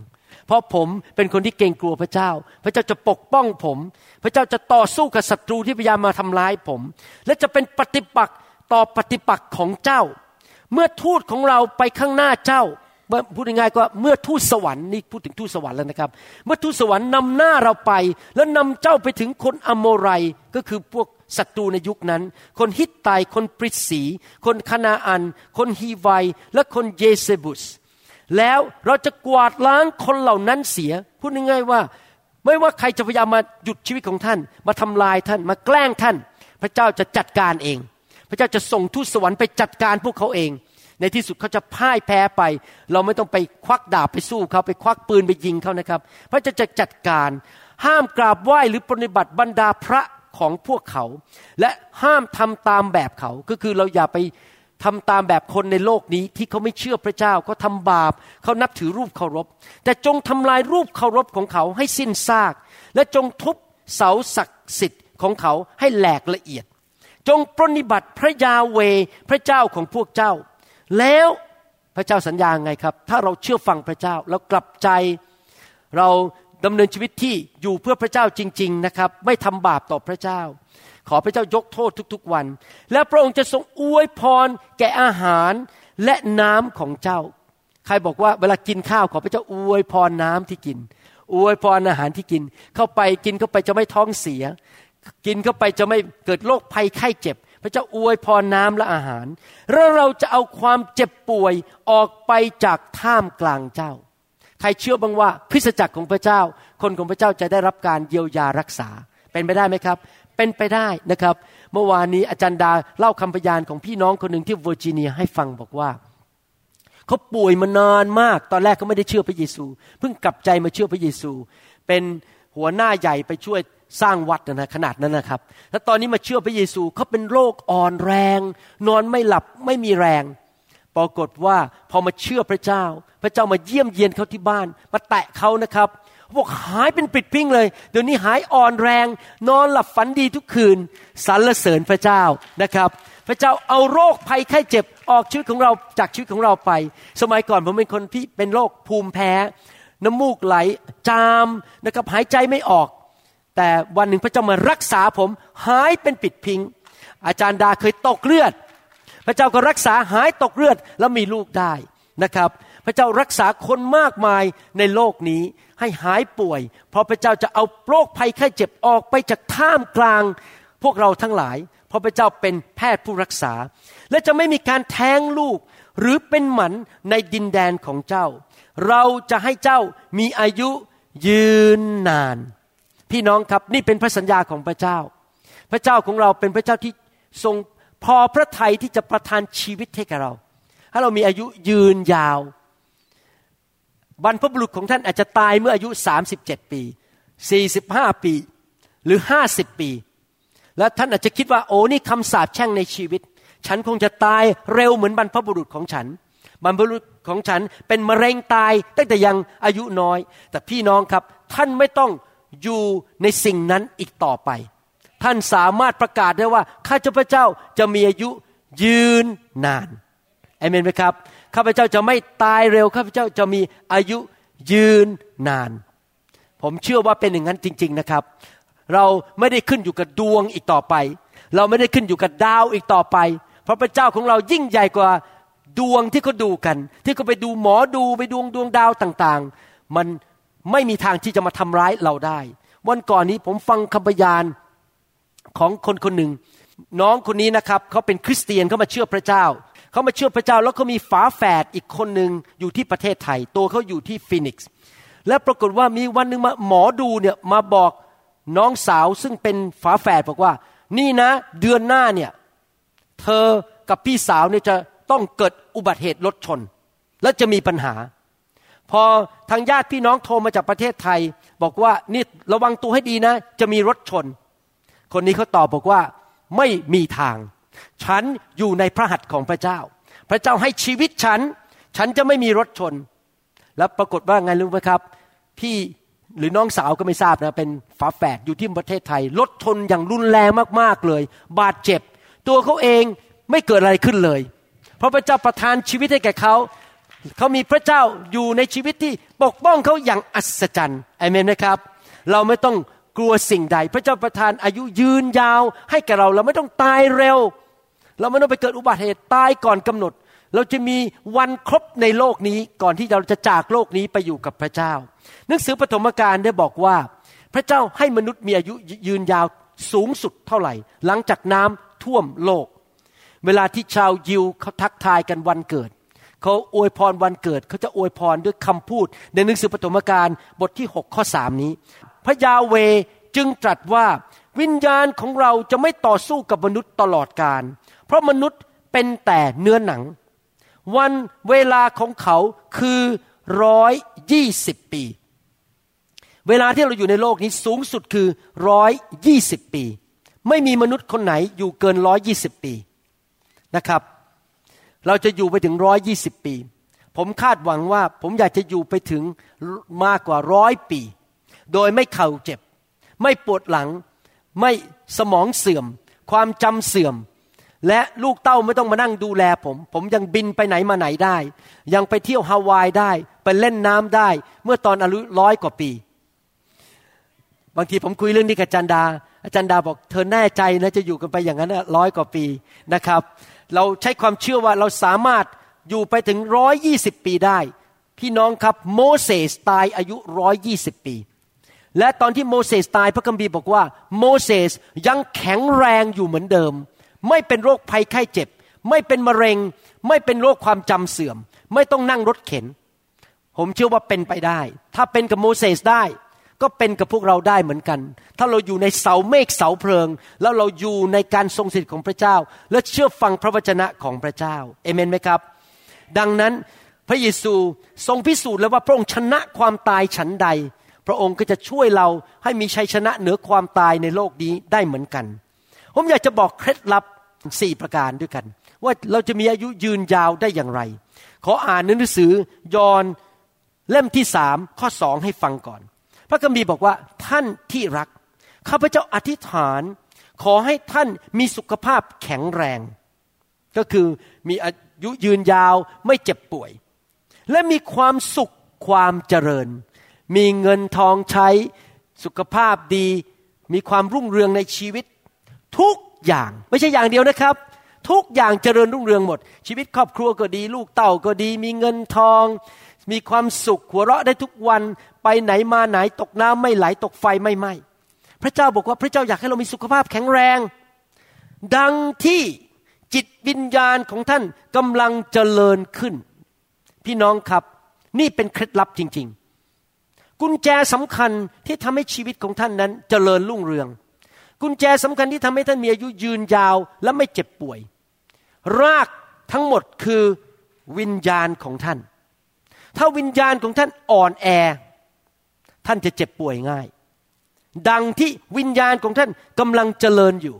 เพราะผมเป็นคนที่เกรงกลัวพระเจ้า พระเจ้าจะปกป้องผม พระเจ้าจะต่อสู้กับศัตรูที่พยายามมาทำร้ายผม และจะเป็นปฏิปักษ์ต่อปฏิปักษ์ของเจ้า เมื่อทูตของเราไปข้างหน้าเจ้าพูดง่ายๆก็เมื่อทูตสวรรค์นี่พูดถึงทูตสวรรค์แล้วนะครับ เมื่อทูตสวรรค์นำหน้าเราไป แล้วนำเจ้าไปถึงคนอโมไรก็คือพวกศัตรูในยุคนั้น คนฮิตไตคนปริสี คนคานาอัน คนฮีไวและคนเยเซบุส แล้วเราจะกวาดล้างคนเหล่านั้นเสีย พูดง่ายๆว่า ไม่ว่าใครจะพยายามมาหยุดชีวิตของท่าน มาทำลายท่าน มาแกล้งท่าน พระเจ้าจะจัดการเอง ระเจ้าจะส่งทูตสวรรค์ไปจัดการพวกเขาเอง ในที่สุดเขาจะพ่ายแพ้ไป เราไม่ต้องไปควักดาบไปสู้เขาไปควักปืนไปยิงเขานะครับ พระเจ้าจะจัดการห้ามกราบไหว้หรือปฏิบัติบรรดาพระของพวกเขา และห้ามทำตามแบบเขา ก็คือเราอย่าไปทำตามแบบคนในโลกนี้ที่เขาไม่เชื่อพระเจ้าเขาทาบาปเขานับถือรูปเคารพ แต่จงทำลายรูปเคารพของเขาให้สิ้นซาก และจงทุบเสาศักดิ์สิทธิ์ของเขาให้แหลกละเอียด จงปรนิบัติพระยาเวพระเจ้าของพวกเจ้า แล้วพระเจ้าสัญญาไงครับ ถ้าเราเชื่อฟังพระเจ้าแล้วกลับใจ เราดำเนินชีวิตที่อยู่เพื่อพระเจ้าจริง ๆนะครับ ไม่ทำบาปต่อพระเจ้า ขอพระเจ้ายกโทษทุกๆวัน และพระองค์จะทรงอวยพรแก่อาหารและน้ำของเจ้า ใครบอกว่าเวลากินข้าวขอพระเจ้าอวยพรน้ำที่กินอวยพรอาหารที่กินเข้าไปกินเข้าไปจะไม่ท้องเสีย กินเข้าไปจะไม่เกิดโรคภัยไข้เจ็บ พระเจ้าอวยพรน้ำและอาหาร แล้วเราจะเอาความเจ็บป่วยออกไปจากท่ามกลางเจ้า ใครเชื่อบ้างว่าคริสตจักรของพระเจ้า คนของพระเจ้าจะได้รับการเยียวยารักษา เป็นไปได้ไหมครับ เป็นไปได้นะครับ เมื่อวานนี้อาจารย์ดาเล่าคำพยานของพี่น้องคนหนึ่งที่เวอร์จิเนียให้ฟังบอกว่าเขาป่วยมานานมาก ตอนแรกเขาไม่ได้เชื่อพระเยซู เพิ่งกลับใจมาเชื่อพระเยซู เป็นหัวหน้าใหญ่ไปช่วย สร้างวัดนะขนาดนั้นนะครับ แล้วตอนนี้มาเชื่อพระเยซูเขาเป็นโรคอ่อนแรง นอนไม่หลับไม่มีแรง ปรากฏว่าพอมาเชื่อพระเจ้า พระเจ้ามาเยี่ยมเยียนเขาที่บ้าน มาแตะเขานะครับบอกหายเป็นปิดพิงเลย เดี๋ยวนี้หายอ่อนแรง นอนหลับฝันดีทุกคืนสรรเสริญพระเจ้านะครับ พระเจ้าเอาโรคภัยไข้เจ็บออกชีวิตของเราจากชีวิตของเราไป สมัยก่อนผมเป็นคนที่เป็นโรคภูมิแพ้ น้ำมูกไหลจามนะครับหายใจไม่ออก แต่วันหนึ่งพระเจ้ามารักษาผมหายเป็นปิดพิง อาจารย์ดาเคยตกเลือด พระเจ้าก็รักษาหายตกเลือดแล้วมีลูกได้นะครับ พระเจ้ารักษาคนมากมายในโลกนี้ให้หายป่วย เพราะพระเจ้าจะเอาโรคภัยไข้เจ็บออกไปจากท่ามกลางพวกเราทั้งหลาย เพราะพระเจ้าเป็นแพทย์ผู้รักษา และจะไม่มีการแท้งลูกหรือเป็นหมันในดินแดนของเจ้า เราจะให้เจ้ามีอายุยืนนาน พี่น้องครับนี่เป็นพระสัญญาของพระเจ้า พระเจ้าของเราเป็นพระเจ้าที่ทรงพอพระทัยที่จะประทานชีวิตให้กับเรา ให้เรามีอายุยืนยาว บรรพบุรุษของท่านอาจจะตายเมื่ออายุ 37 ปี 45 ปี หรือ 50 ปี แล้วท่านอาจจะคิดว่าโอ้นี่คำสาปแช่งในชีวิต ฉันคงจะตายเร็วเหมือนบรรพบุรุษของฉัน บรรพบุรุษของฉันเป็นมะเร็งตายตั้งแต่ยังอายุน้อย แต่พี่น้องครับท่านไม่ต้อง อยู่ในสิ่งนั้นอีกต่อไป ท่านสามารถประกาศได้ว่าข้าพเจ้าจะมีอายุยืนนานเอเมนไหมครับข้าพเจ้าจะไม่ตายเร็วข้าพเจ้าจะมีอายุยืนนาน ผมเชื่อว่าเป็นอย่างนั้นจริง ๆนะครับ เราไม่ได้ขึ้นอยู่กับดวงอีกต่อไป เราไม่ได้ขึ้นอยู่กับดาวอีกต่อไป เพราะพระเจ้าของเรายิ่งใหญ่กว่าดวงที่เขาดูกัน ที่เขาไปดูหมอดูไปดวงดวงดาวต่าง ๆ มัน ไม่มีทางที่จะมาทำร้ายเราได้ วันก่อนนี้ผมฟังคำพยานของคนคนหนึ่ง น้องคนนี้นะครับเขาเป็นคริสเตียนเขามาเชื่อพระเจ้าเขามาเชื่อพระเจ้าแล้วเขามีฝาแฝดอีกคนหนึ่งอยู่ที่ประเทศไทย ตัวเขาอยู่ที่ฟินิกซ์และปรากฏว่ามีวันหนึ่งมาหมอดูเนี่ยมาบอกน้องสาวซึ่งเป็นฝาแฝดบอกว่า นี่นะเดือนหน้าเนี่ยเธอกับพี่สาวเนี่ยจะต้องเกิดอุบัติเหตุรถชน และจะมีปัญหา พอทางญาติพี่น้องโทรมาจากประเทศไทย บอกว่านี่ระวังตัวให้ดีนะ จะมีรถชน คนนี้เขาตอบบอกว่าไม่มีทาง ฉันอยู่ในพระหัตถ์ของพระเจ้า พระเจ้าให้ชีวิตฉัน ฉันจะไม่มีรถชน แล้วปรากฏว่าไงรู้ไหมครับ พี่หรือน้องสาวก็ไม่ทราบนะเป็นฝาแฝดอยู่ที่ประเทศไทย รถชนอย่างรุนแรงมากๆเลย บาดเจ็บ ตัวเขาเองไม่เกิดอะไรขึ้นเลย เพราะพระเจ้าประทานชีวิตให้แก่เขา เขามีพระเจ้าอยู่ในชีวิตที่ปกป้องเขาอย่างอัศจรรย์อเมนไหมครับ เราไม่ต้องกลัวสิ่งใด พระเจ้าประทานอายุยืนยาว ให้แก่เราเราไม่ต้องตายเร็ว เราไม่ต้องไปเกิดอุบัติเหตุตายก่อนกำหนด เราจะมีวันครบในโลกนี้ก่อนที่เราจะจากโลกนี้ไปอยู่กับพระเจ้า หนังสือปฐมกาลได้บอกว่า พระเจ้าให้มนุษย์มีอายุยืนยาวสูงสุดเท่าไหร่ หลังจากน้ำท่วมโลก เวลาที่ชาวยิวเขาทักทายกันวันเกิด เขาอวยพรวันเกิดเขาจะอวยพรด้วยคำพูด ในหนังสือปฐมกาลบทที่ 6 ข้อสามนี้ พระยาเวจึงตรัสว่าวิญญาณของเราจะไม่ต่อสู้กับมนุษย์ตลอดกาลเพราะมนุษย์เป็นแต่เนื้อหนัง วันเวลาของเขาคือร้อยยี่สิบปี เวลาที่เราอยู่ในโลกนี้สูงสุดคือร้อยยี่สิบปี ไม่มีมนุษย์คนไหนอยู่เกินร้อยยี่สิบปีนะครับ เราจะอยู่ไปถึงร้อยยี่สิบปี ผมคาดหวังว่าผมอยากจะอยู่ไปถึงมากกว่าร้อยปี โดยไม่เข่าเจ็บ ไม่ปวดหลัง ไม่สมองเสื่อม ความจำเสื่อม และลูกเต้าไม่ต้องมานั่งดูแลผม ผมยังบินไปไหนมาไหนได้ ยังไปเที่ยวฮาวายได้ ไปเล่นน้ำได้ เมื่อตอนอายุร้อยกว่าปี บางทีผมคุยเรื่องนี้กับจันดา อาจารย์ดาบอกเธอแน่ใจนะจะอยู่กันไปอย่างนั้นร้อยกว่าปีนะครับ เราใช้ความเชื่อว่าเราสามารถอยู่ไปถึงร้อยยี่สิบปีได้ พี่น้องครับโมเสสตายอายุร้อยยี่สิบปี และตอนที่โมเสสตายพระคัมภีร์บอกว่า โมเสสยังแข็งแรงอยู่เหมือนเดิม ไม่เป็นโรคภัยไข้เจ็บ ไม่เป็นมะเร็ง ไม่เป็นโรคความจำเสื่อม ไม่ต้องนั่งรถเข็น ผมเชื่อว่าเป็นไปได้ ถ้าเป็นกับโมเสสได้ ก็เป็นกับพวกเราได้เหมือนกัน ถ้าเราอยู่ในเสาเมฆเสาเพลิง แล้วเราอยู่ในการทรงสิทธิ์ของพระเจ้า และเชื่อฟังพระวจนะของพระเจ้าเอเมนไหมครับ ดังนั้นพระเยซูทรงพิสูจน์แล้วว่าพระองค์ชนะความตายฉันใด พระองค์ก็จะช่วยเราให้มีชัยชนะเหนือความตายในโลกนี้ได้เหมือนกัน ผมอยากจะบอกเคล็ดลับสี่ประการด้วยกัน ว่าเราจะมีอายุยืนยาวได้อย่างไร ขออ่านหนังสือยอห์นเล่มที่สามข้อสองให้ฟังก่อน พระคัมภีร์บอกว่าท่านที่รักข้าพเจ้าอธิษฐานขอให้ท่านมีสุขภาพแข็งแรง ก็คือมีอายุยืนยาวไม่เจ็บป่วย และมีความสุขความเจริญ มีเงินทองใช้สุขภาพดี มีความรุ่งเรืองในชีวิต ทุกอย่างไม่ใช่อย่างเดียวนะครับ ทุกอย่างเจริญรุ่งเรืองหมด ชีวิตครอบครัวก็ดี ลูกเต่าก็ดี มีเงินทอง มีความสุขหัวเราะได้ทุกวันไปไหนมาไหนตกน้ำไม่ไหลตกไฟไม่ไหม้พระเจ้าบอกว่าพระเจ้าอยากให้เรามีสุขภาพแข็งแรง ดังที่จิตวิญญาณของท่านกำลังเจริญขึ้น พี่น้องครับนี่เป็นเคล็ดลับจริง ๆ กุญแจสำคัญที่ทำให้ชีวิตของท่านนั้นเจริญรุ่งเรือง กุญแจสำคัญที่ทำให้ท่านมีอายุยืนยาวและไม่เจ็บป่วย รากทั้งหมดคือวิญญาณของท่าน ถ้าวิญญาณของท่านอ่อนแอ ท่านจะเจ็บป่วยง่าย ดังที่วิญญาณของท่านกำลังเจริญอยู่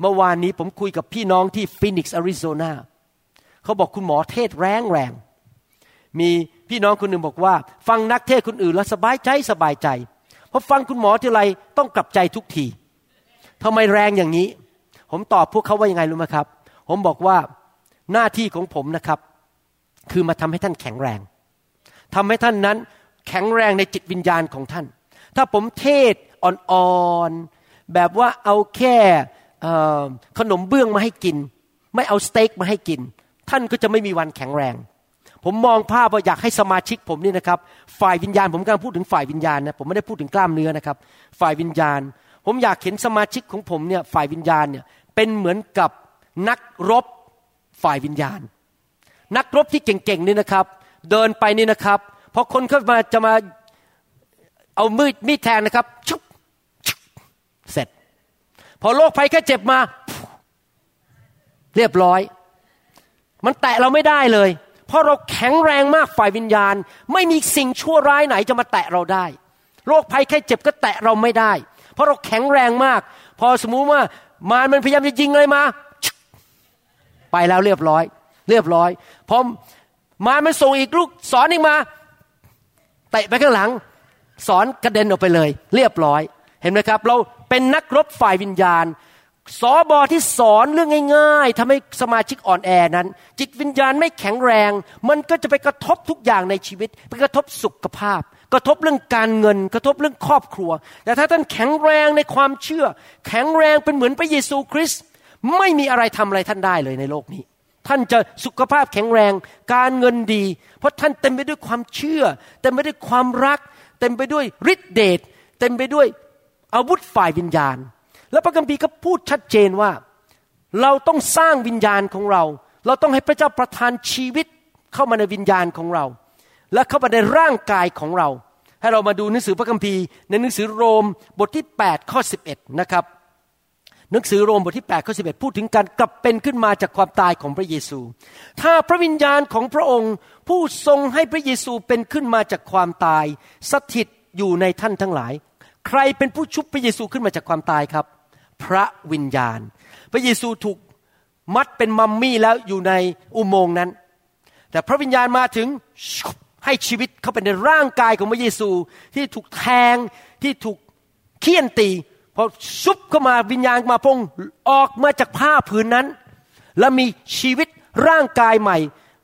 เมื่อวานนี้ผมคุยกับพี่น้องที่ฟินิกซ์อาริโซนาเขาบอกคุณหมอเทศแรงแรง มีพี่น้องคนหนึ่งบอกว่า ฟังนักเทศคนอื่นแล้วสบายใจสบายใจพอฟังคุณหมอทีไรต้องกลับใจทุกทีทำไมแรงอย่างนี้ ผมตอบพวกเขาว่ายังไงรู้ไหมครับ ผมบอกว่าหน้าที่ของผมนะครับ คือมาทำให้ท่านแข็งแรงทำให้ท่านนั้นแข็งแรงในจิตวิญญาณของท่าน ถ้าผมเทศอ่อนๆแบบว่าเอาแค่ขนมเบื้องมาให้กิน ไม่เอาสเต็กมาให้กิน ท่านก็จะไม่มีวันแข็งแรง ผมมองภาพว่าอยากให้สมาชิกผมนี่นะครับ ฝ่ายวิญญาณผมกำลังพูดถึงฝ่ายวิญญาณนะผมไม่ได้พูดถึงกล้ามเนื้อนะครับ ฝ่ายวิญญาณ ผมอยากเห็นสมาชิกของผมเนี่ยฝ่ายวิญญาณเนี่ยเป็นเหมือนกับนักรบฝ่ายวิญญาณ นักรบที่เก่งๆนี่นะครับ เดินไปนี่นะครับพอคนเข้ามาจะมาเอามีดมีดแทงนะครับชุบเสร็จ พอโรคภัยแค่เจ็บมา เรียบร้อย มันแตะเราไม่ได้เลย เพราะเราแข็งแรงมากฝ่ายวิญญาณ ไม่มีสิ่งชั่วร้ายไหนจะมาแตะเราได้โรคภัยแค่เจ็บก็แตะเราไม่ได้ เพราะเราแข็งแรงมาก พอสมมุติว่ามารมันพยายามจะยิงเลยมา ไปแล้วเรียบร้อย เรียบร้อยพอมามันส่งอีกลูกสอนอีกมาเตะไปข้างหลัง สอนกระเด็นออกไปเลย เรียบร้อย เห็นไหมครับ เราเป็นนักรบฝ่ายวิญญาณสอบอที่สอนเรื่องง่าย ๆทำให้สมาชิกอ่อนแอนั้น จิตวิญญาณไม่แข็งแรง มันก็จะไปกระทบทุกอย่างในชีวิต ไปกระทบสุขภาพ กระทบเรื่องการเงิน กระทบเรื่องครอบครัว แต่ถ้าท่านแข็งแรงในความเชื่อ แข็งแรงเป็นเหมือนพระเยซูคริสต์ไม่มีอะไรทำอะไรท่านได้เลยในโลกนี้ ท่านจะสุขภาพแข็งแรง การเงินดี เพราะท่านเต็มไปด้วยความเชื่อ เต็มไปด้วยความรัก เต็มไปด้วยฤทธิเดช เต็มไปด้วยอาวุธฝ่ายวิญญาณ แล้วพระคัมภีร์ก็พูดชัดเจนว่า เราต้องสร้างวิญญาณของเรา เราต้องให้พระเจ้าประทานชีวิตเข้ามาในวิญญาณของเรา และเข้ามาในร่างกายของเรา ให้เรามาดูหนังสือพระคัมภีร์ในหนังสือโรมบทที่ 8 ข้อ 11 นะครับ หนังสือโรมบทที่8ข้อ11พูดถึงการกลับเป็นขึ้นมาจากความตายของพระเยซู ถ้าพระวิญญาณของพระองค์ผู้ทรงให้พระเยซูเป็นขึ้นมาจากความตาย สถิตอยู่ในท่านทั้งหลาย ใครเป็นผู้ชุบพระเยซูขึ้นมาจากความตายครับ พระวิญญาณ พระเยซูถูกมัดเป็นมัมมี่แล้วอยู่ในอุโมงค์นั้น แต่พระวิญญาณมาถึงให้ชีวิตเข้าไปในร่างกายของพระเยซูที่ถูกแทงที่ถูกเคี่ยนตี พอซุบเข้ามาวิญญาณมาพงออกมาจากผ้าผืนนั้น แล้วมีชีวิตร่างกายใหม่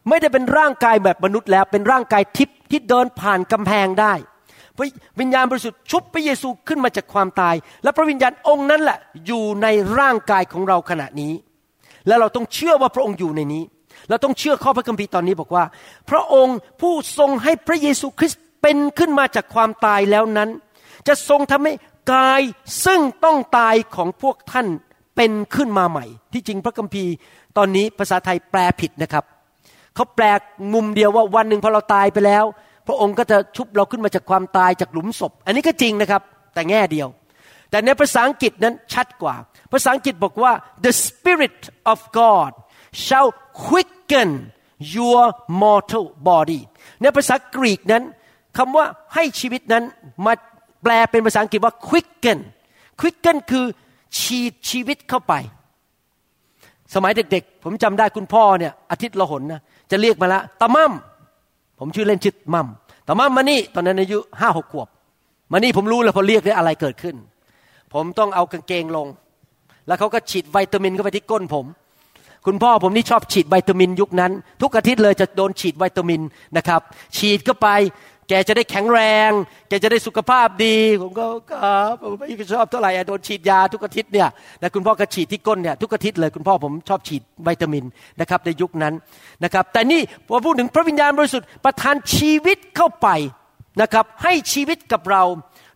ไม่ได้เป็นร่างกายแบบมนุษย์แล้ว เป็นร่างกายทิพย์ที่เดินผ่านกำแพงได้พระวิญญาณบริสุทธิ์ชุบพระเยซูขึ้นมาจากความตาย และพระวิญญาณองค์นั้นแหละอยู่ในร่างกายของเราขณะนี้ และเราต้องเชื่อว่าพระองค์อยู่ในนี้ เราต้องเชื่อข้อพระคัมภีร์ตอนนี้บอกว่า พระองค์ผู้ทรงให้พระเยซูคริสต์เป็นขึ้นมาจากความตายแล้วนั้น จะทรงทำให้ กายซึ่งต้องตายของพวกท่านเป็นขึ้นมาใหม่ ที่จริงพระคัมภีร์ตอนนี้ภาษาไทยแปลผิดนะครับเขาแปลมุมเดียวว่าวันหนึ่งพอเราตายไปแล้ว พระองค์ก็จะชุบเราขึ้นมาจากความตายจากหลุมศพ อันนี้ก็จริงนะครับ แต่แง่เดียว แต่ในภาษาอังกฤษนั้นชัดกว่า ภาษาอังกฤษบอกว่า the spirit of God shall quicken your mortal body ในภาษากรีกนั้นคำว่าให้ชีวิตนั้นมา แปลเป็นภาษาอังกฤษว่า quicken quicken คือฉีดชีวิตเข้าไป สมัยเด็กๆ ผมจำได้คุณพ่อเนี่ยอาทิตย์ละหนนะจะเรียกมาละตะมั่มผมชื่อเล่นชื่อมั่มต่มัมมานี่ตอนนั้นอายุห้าหกขวบมานี่ผมรู้แล้วพอเรียกได้อะไรเกิดขึ้น ผมต้องเอากางเกงลง แล้วเขาก็ฉีดวิตามินเข้าไปที่ก้นผม คุณพ่อผมนี่ชอบฉีดวิตามินยุคนั้น ทุกอาทิตย์เลยจะโดนฉีดวิตามินนะครับ ฉีดเข้าไป แกจะได้แข็งแรง แกจะได้สุขภาพดี ผมก็ครับผมไม่ชอบเท่าไหร่โดนฉีดยาทุกอาทิตย์เนี่ยแต่คุณพ่อก็ฉีดที่ก้นเนี่ยทุกอาทิตย์เลยคุณพ่อผมชอบฉีดวิตามินนะครับในยุคนั้นนะครับ แต่นี่พอพูดถึงพระวิญญาณบริสุทธิ์ประทานชีวิตเข้าไปนะครับ ให้ชีวิตกับเรา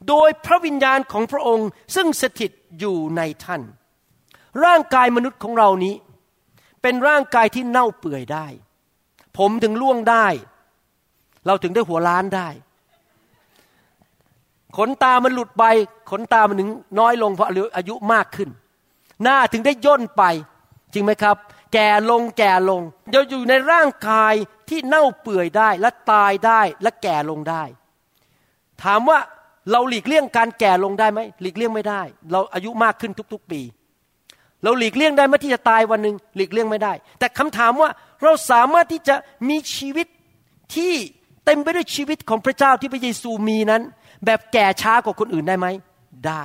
โดยพระวิญญาณของพระองค์ ซึ่งสถิตอยู่ในท่าน ร่างกายมนุษย์ของเรานี้ เป็นร่างกายที่เน่าเปื่อยได้ ผมถึงล่วงได้ เราถึงได้หัวล้านได้ ขนตามันหลุดไป ขนตามันถึงน้อยลงเพราะอายุมากขึ้น หน้าถึงได้ย่นไป จริงไหมครับ แก่ลงแก่ลงเราอยู่ในร่างกายที่เน่าเปื่อยได้และตายได้และแก่ลงได้ ถามว่าเราหลีกเลี่ยงการแก่ลงได้ไหมหลีกเลี่ยงไม่ได้ เราอายุมากขึ้นทุก ๆ ปี เราหลีกเลี่ยงได้ไหมที่จะตายวันหนึ่งหลีกเลี่ยงไม่ได้ แต่คำถามว่าเราสามารถที่จะมีชีวิตที่ เต็มไปด้วยชีวิตของพระเจ้าที่พระเยซูมีนั้น แบบแก่ช้ากว่าคนอื่นได้ไหม ได้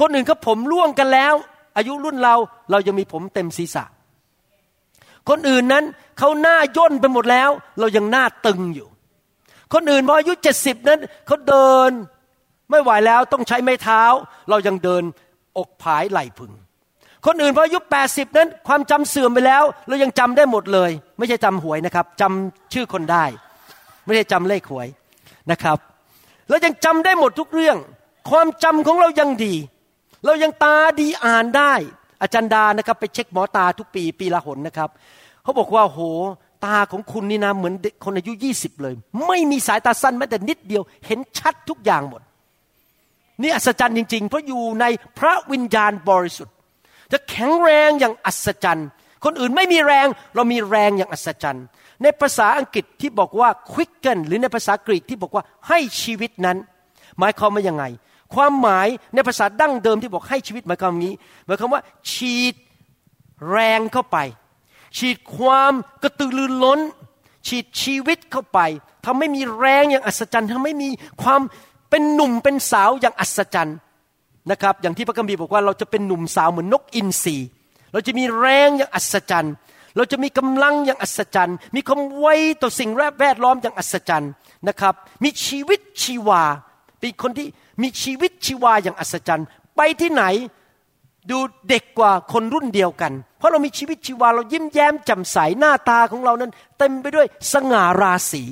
คนอื่นก็ผมร่วงกันแล้ว อายุรุ่นเราเรายังมีผมเต็มศีรษะ คนอื่นนั้นเขาหน้าย่นไปหมดแล้ว เรายังหน้าตึงอยู่ คนอื่นพออายุเจ็ดสิบนั้นเขาเดินไม่ไหวแล้วต้องใช้ไม้เท้า เรายังเดินอกผายไหลพึง คนอื่นพออายุ80 นั้น ความจำเสื่อมไปแล้ว เรายังจำได้หมดเลย ไม่ใช่จำหวยนะครับจำชื่อคนได้ ไม่ใช่จำเลขหวยนะครับเรายังจำได้หมดทุกเรื่อง ความจำของเรายังดี เรายังตาดีอ่านได้ อาจารย์ดานะครับ ไปเช็คหมอตาทุกปีปีละหนนะครับเขาบอกว่าโหตาของคุณนี่นะเหมือนคนอายุ20เลย ไม่มีสายตาสั้นแม้แต่นิดเดียว เห็นชัดทุกอย่างหมด นี่อัศจรรย์จริง ๆ เพราะอยู่ในพระวิญญาณบริสุทธิ์ จะแข็งแรงอย่างอัศจรรย์ คนอื่นไม่มีแรงเรามีแรงอย่างอัศจรรย์ ในภาษาอังกฤษที่บอกว่า quicken หรือในภาษากรีกที่บอกว่าให้ชีวิตนั้น หมายความว่ายังไง ความหมายในภาษาดั้งเดิมที่บอกให้ชีวิตหมายความนี้ หมายความว่า ฉีดแรงเข้าไป ฉีดความกระตือรือร้น ฉีดชีวิตเข้าไปทำให้มีแรงอย่างอัศจรรย์ทำให้มีความเป็นหนุ่มเป็นสาวอย่างอัศจรรย์นะครับ อย่างที่พระคัมภีร์บอกว่าเราจะเป็นหนุ่มสาวเหมือนนกอินทรีเราจะมีแรงอย่างอัศจรรย์ เราจะมีกำลังอย่างอัศจรรย์ มีความไวต่อสิ่งแวดล้อมอย่างอัศจรรย์นะครับ มีชีวิตชีวา เป็นคนที่มีชีวิตชีวาอย่างอัศจรรย์ ไปที่ไหนดูเด็กกว่าคนรุ่นเดียวกัน เพราะเรามีชีวิตชีวาเรายิ้มแย้มแจ่มใสหน้าตาของเรานั้น เต็มไปด้วยสง่าราศี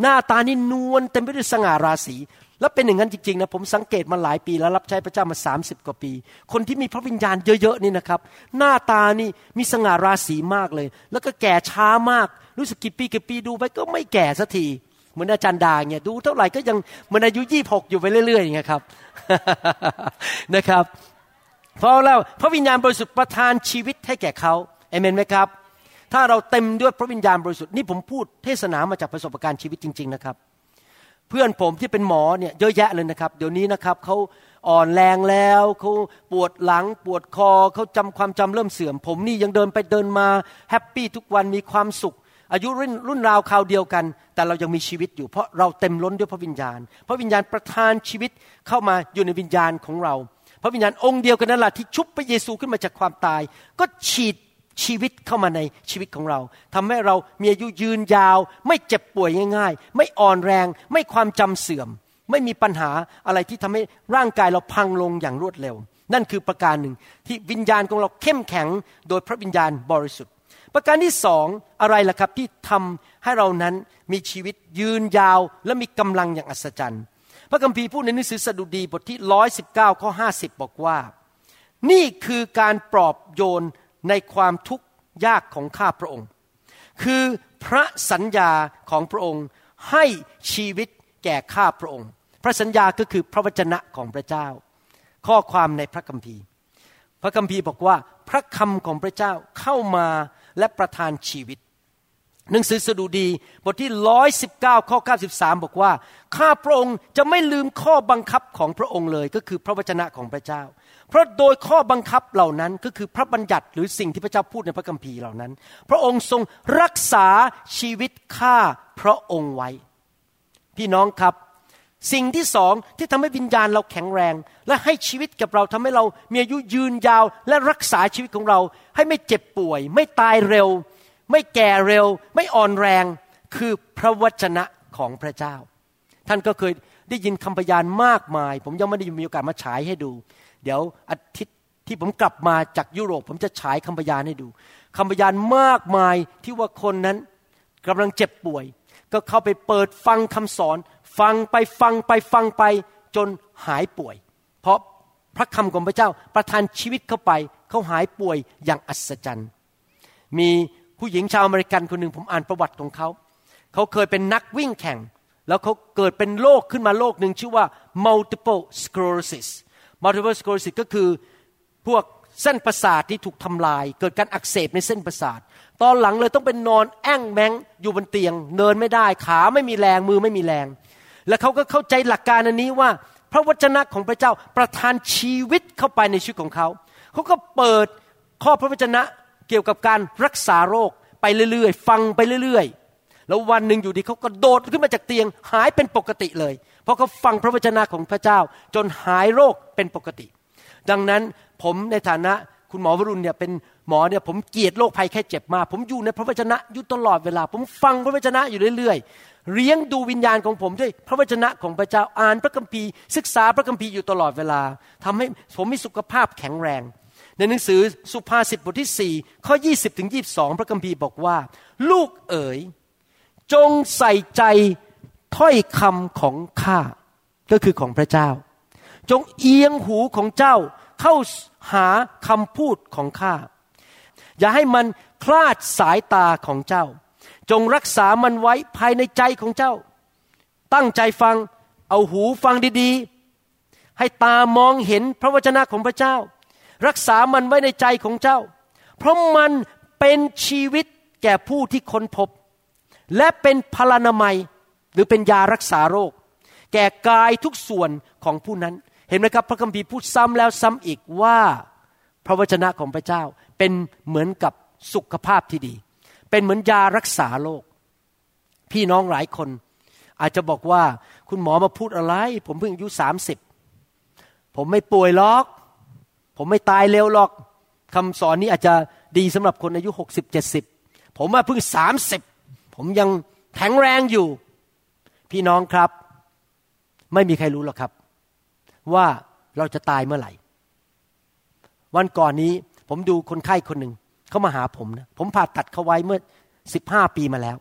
หน้าตานี่นวลเต็มไปด้วยสง่าราศี แล้วเป็นอย่างนั้นจริงๆนะผมสังเกตมาหลายปีแล้วรับใช้พระเจ้ามาสามสิบกว่าปี คนที่มีพระวิญญาณเยอะๆนี่นะครับ หน้าตานี่มีสง่าราศีมากเลย แล้วก็แก่ช้ามากรู้สึกกี่ปีกี่ปีดูไปก็ไม่แก่สักทีเหมือนอาจารย์ดาเนี่ยดูเท่าไหร่ก็ยังเหมือนอายุยี่หกอยู่ไปเรื่อยๆอย่างเงี้ยครับนะครับเพราะแล้วพระวิญญาณบริสุทธิ์ประทานชีวิตให้แก่เขาเอเมนไหมครับ ถ้าเราเต็มด้วยพระวิญญาณบริสุทธิ์นี่ผมพูดเทศนามาจากประสบการณ์ชีวิตจริง ๆนะครับ เพื่อนผมที่เป็นหมอเนี่ยเยอะแยะเลยนะครับ เดี๋ยวนี้นะครับเขาอ่อนแรงแล้วเขาปวดหลังปวดคอเขาจำความจำเริ่มเสื่อม ผมนี่ยังเดินไปเดินมาแฮปปี้ทุกวันมีความสุข อายุรุ่นรุ่นราวคราวเดียวกัน แต่เรายังมีชีวิตอยู่ เพราะเราเต็มล้นด้วยพระวิญญาณ พระวิญญาณประทานชีวิตเข้ามาอยู่ในวิญญาณของเรา พระวิญญาณองค์เดียวกันนั่นแหละที่ชุบพระเยซูขึ้นมาจากความตาย ก็ฉีด ชีวิตเข้ามาในชีวิตของเราทำให้เรามีอายุยืนยาว ไม่เจ็บป่วยง่ายๆ ไม่อ่อนแรง ไม่ความจำเสื่อม ไม่มีปัญหาอะไรที่ทำให้ร่างกายเราพังลงอย่างรวดเร็ว นั่นคือประการหนึ่งที่วิญญาณของเราเข้มแข็งโดยพระวิญญาณบริสุทธิ์ ประการที่สองอะไรล่ะครับที่ทำให้เรานั้นมีชีวิตยืนยาวและมีกำลังอย่างอัศจรรย์ พระคัมภีร์พูดในหนังสือสดุดีบทที่ร้อยสิบเก้าข้อห้าสิบบอกว่า นี่คือการปลอบโยน ในความทุกข์ยากของข้าพระองค์ คือพระสัญญาของพระองค์ให้ชีวิตแก่ข้าพระองค์ พระสัญญาก็คือพระวจนะของพระเจ้า ข้อความในพระคัมภีร์ พระคัมภีร์บอกว่าพระคำของพระเจ้าเข้ามาและประทานชีวิต หนังสือสดุดีบทที่ร้อยสิบเก้าข้อเก้าสิบสามบอกว่า ข้าพระองค์จะไม่ลืมข้อบังคับของพระองค์เลย ก็คือพระวจนะของพระเจ้า เพราะโดยข้อบังคับเหล่านั้นก็คือพระบัญญัติหรือสิ่งที่พระเจ้าพูดในพระคัมภีร์เหล่านั้น พระองค์ทรงรักษาชีวิตข้าพระองค์ไว้ พี่น้องครับ สิ่งที่สองที่ทำให้วิญญาณเราแข็งแรง และให้ชีวิตกับเราทำให้เรามีอายุยืนยาว และรักษาชีวิตของเรา ให้ไม่เจ็บป่วย ไม่ตายเร็ว ไม่แก่เร็ว ไม่อ่อนแรงคือพระวจนะของพระเจ้า ท่านก็เคยได้ยินคำพยานมากมาย ผมยังไม่ได้มีโอกาสมาฉายให้ดู ดี๋ยวอาทิตย์ที่ผมกลับมาจากยุโรป ผมจะฉายคำพยานให้ดูคำพยานมากมายที่ว่าคนนั้นกำลังเจ็บป่วย ก็เข้าไปเปิดฟังคำสอน ฟังไปฟังไปฟังไปจนหายป่วย เพราะพระคำของพระเจ้าประทานชีวิตเข้าไปเขาหายป่วยอย่างอัศจรรย์ มีผู้หญิงชาวอเมริกันคนหนึ่งผมอ่านประวัติของเขา เขาเคยเป็นนักวิ่งแข่ง แล้วเขาเกิดเป็นโรคขึ้นมาโรคหนึ่งชื่อว่า multiple sclerosis multiple sclerosis ก็คือพวกเส้นประสาทที่ถูกทำลาย เกิดการอักเสบในเส้นประสาท ตอนหลังเลยต้องเป็นนอนแอ่งแมงอยู่บนเตียง เดินไม่ได้ขาไม่มีแรงมือไม่มีแรง แล้วเขาก็เข้าใจหลักการอันนี้ว่า พระวจนะของพระเจ้าประทานชีวิตเข้าไปในชีวิตของเขา เขาก็เปิดข้อพระวจนะเกี่ยวกับการรักษาโรคไปเรื่อยๆ ฟังไปเรื่อยๆ แล้ววันหนึ่งอยู่ดีเขาก็โดดขึ้นมาจากเตียงหายเป็นปกติเลย ราะเขาฟังพระวจนะของพระเจ้า จนหายโรคเป็นปกติ ดังนั้นผมในฐานะคุณหมอวรุณเนี่ยเป็นหมอเนี่ยผมเกลียดโรคภัยแค่เจ็บมาก ผมอยู่ในพระวจนะอยู่ตลอดเวลา ผมฟังพระวจนะอยู่เรื่อยๆเลี้ยงดูวิญญาณของผมด้วยพระวจนะของพระเจ้าอ่านพระคัมภีร์ ศึกษาพระคัมภีร์อยู่ตลอดเวลาทำให้ผมมีสุขภาพแข็งแรง ในหนังสือสุภาษิตบทที่4ข้อ 20 ถึง 22 พระคัมภีร์บอกว่า ลูกเอ๋ย จงใส่ใจ ถ้อยคำของข้าก็คือของพระเจ้า จงเอียงหูของเจ้าเข้าหาคำพูดของข้า อย่าให้มันคลาดสายตาของเจ้า จงรักษามันไว้ภายในใจของเจ้า ตั้งใจฟังเอาหูฟังดีๆ ให้ตามองเห็นพระวจนะของพระเจ้า รักษามันไว้ในใจของเจ้า เพราะมันเป็นชีวิตแก่ผู้ที่ค้นพบ และเป็นพลานามัย รือเป็นยารักษาโรค แก่กายทุกส่วนของผู้นั้น เห็นไหมครับ พระคัมภีร์พูดซ้ำแล้วซ้ำอีกว่าพระวจนะของพระเจ้าเป็นเหมือนกับสุขภาพที่ดี เป็นเหมือนยารักษาโรคพี่น้องหลายคน อาจจะบอกว่าคุณหมอมาพูดอะไร ผมเพิ่งอายุสามสิบผมไม่ป่วยหรอก ผมไม่ตายเร็วหรอกคำสอนนี้อาจจะดีสำหรับคนอายุหกสิบเจ็ดสิบผมว่าเพิ่งสามสิบผมยังแข็งแรงอยู่ พี่น้องครับ ไม่มีใครรู้หรอกครับ ว่าเราจะตายเมื่อไหร่ วันก่อนนี้ผมดูคนไข้คนหนึ่งเขามาหาผมนะผมผ่าตัดเขาไว้เมื่อสิบห้าปีมาแล้ว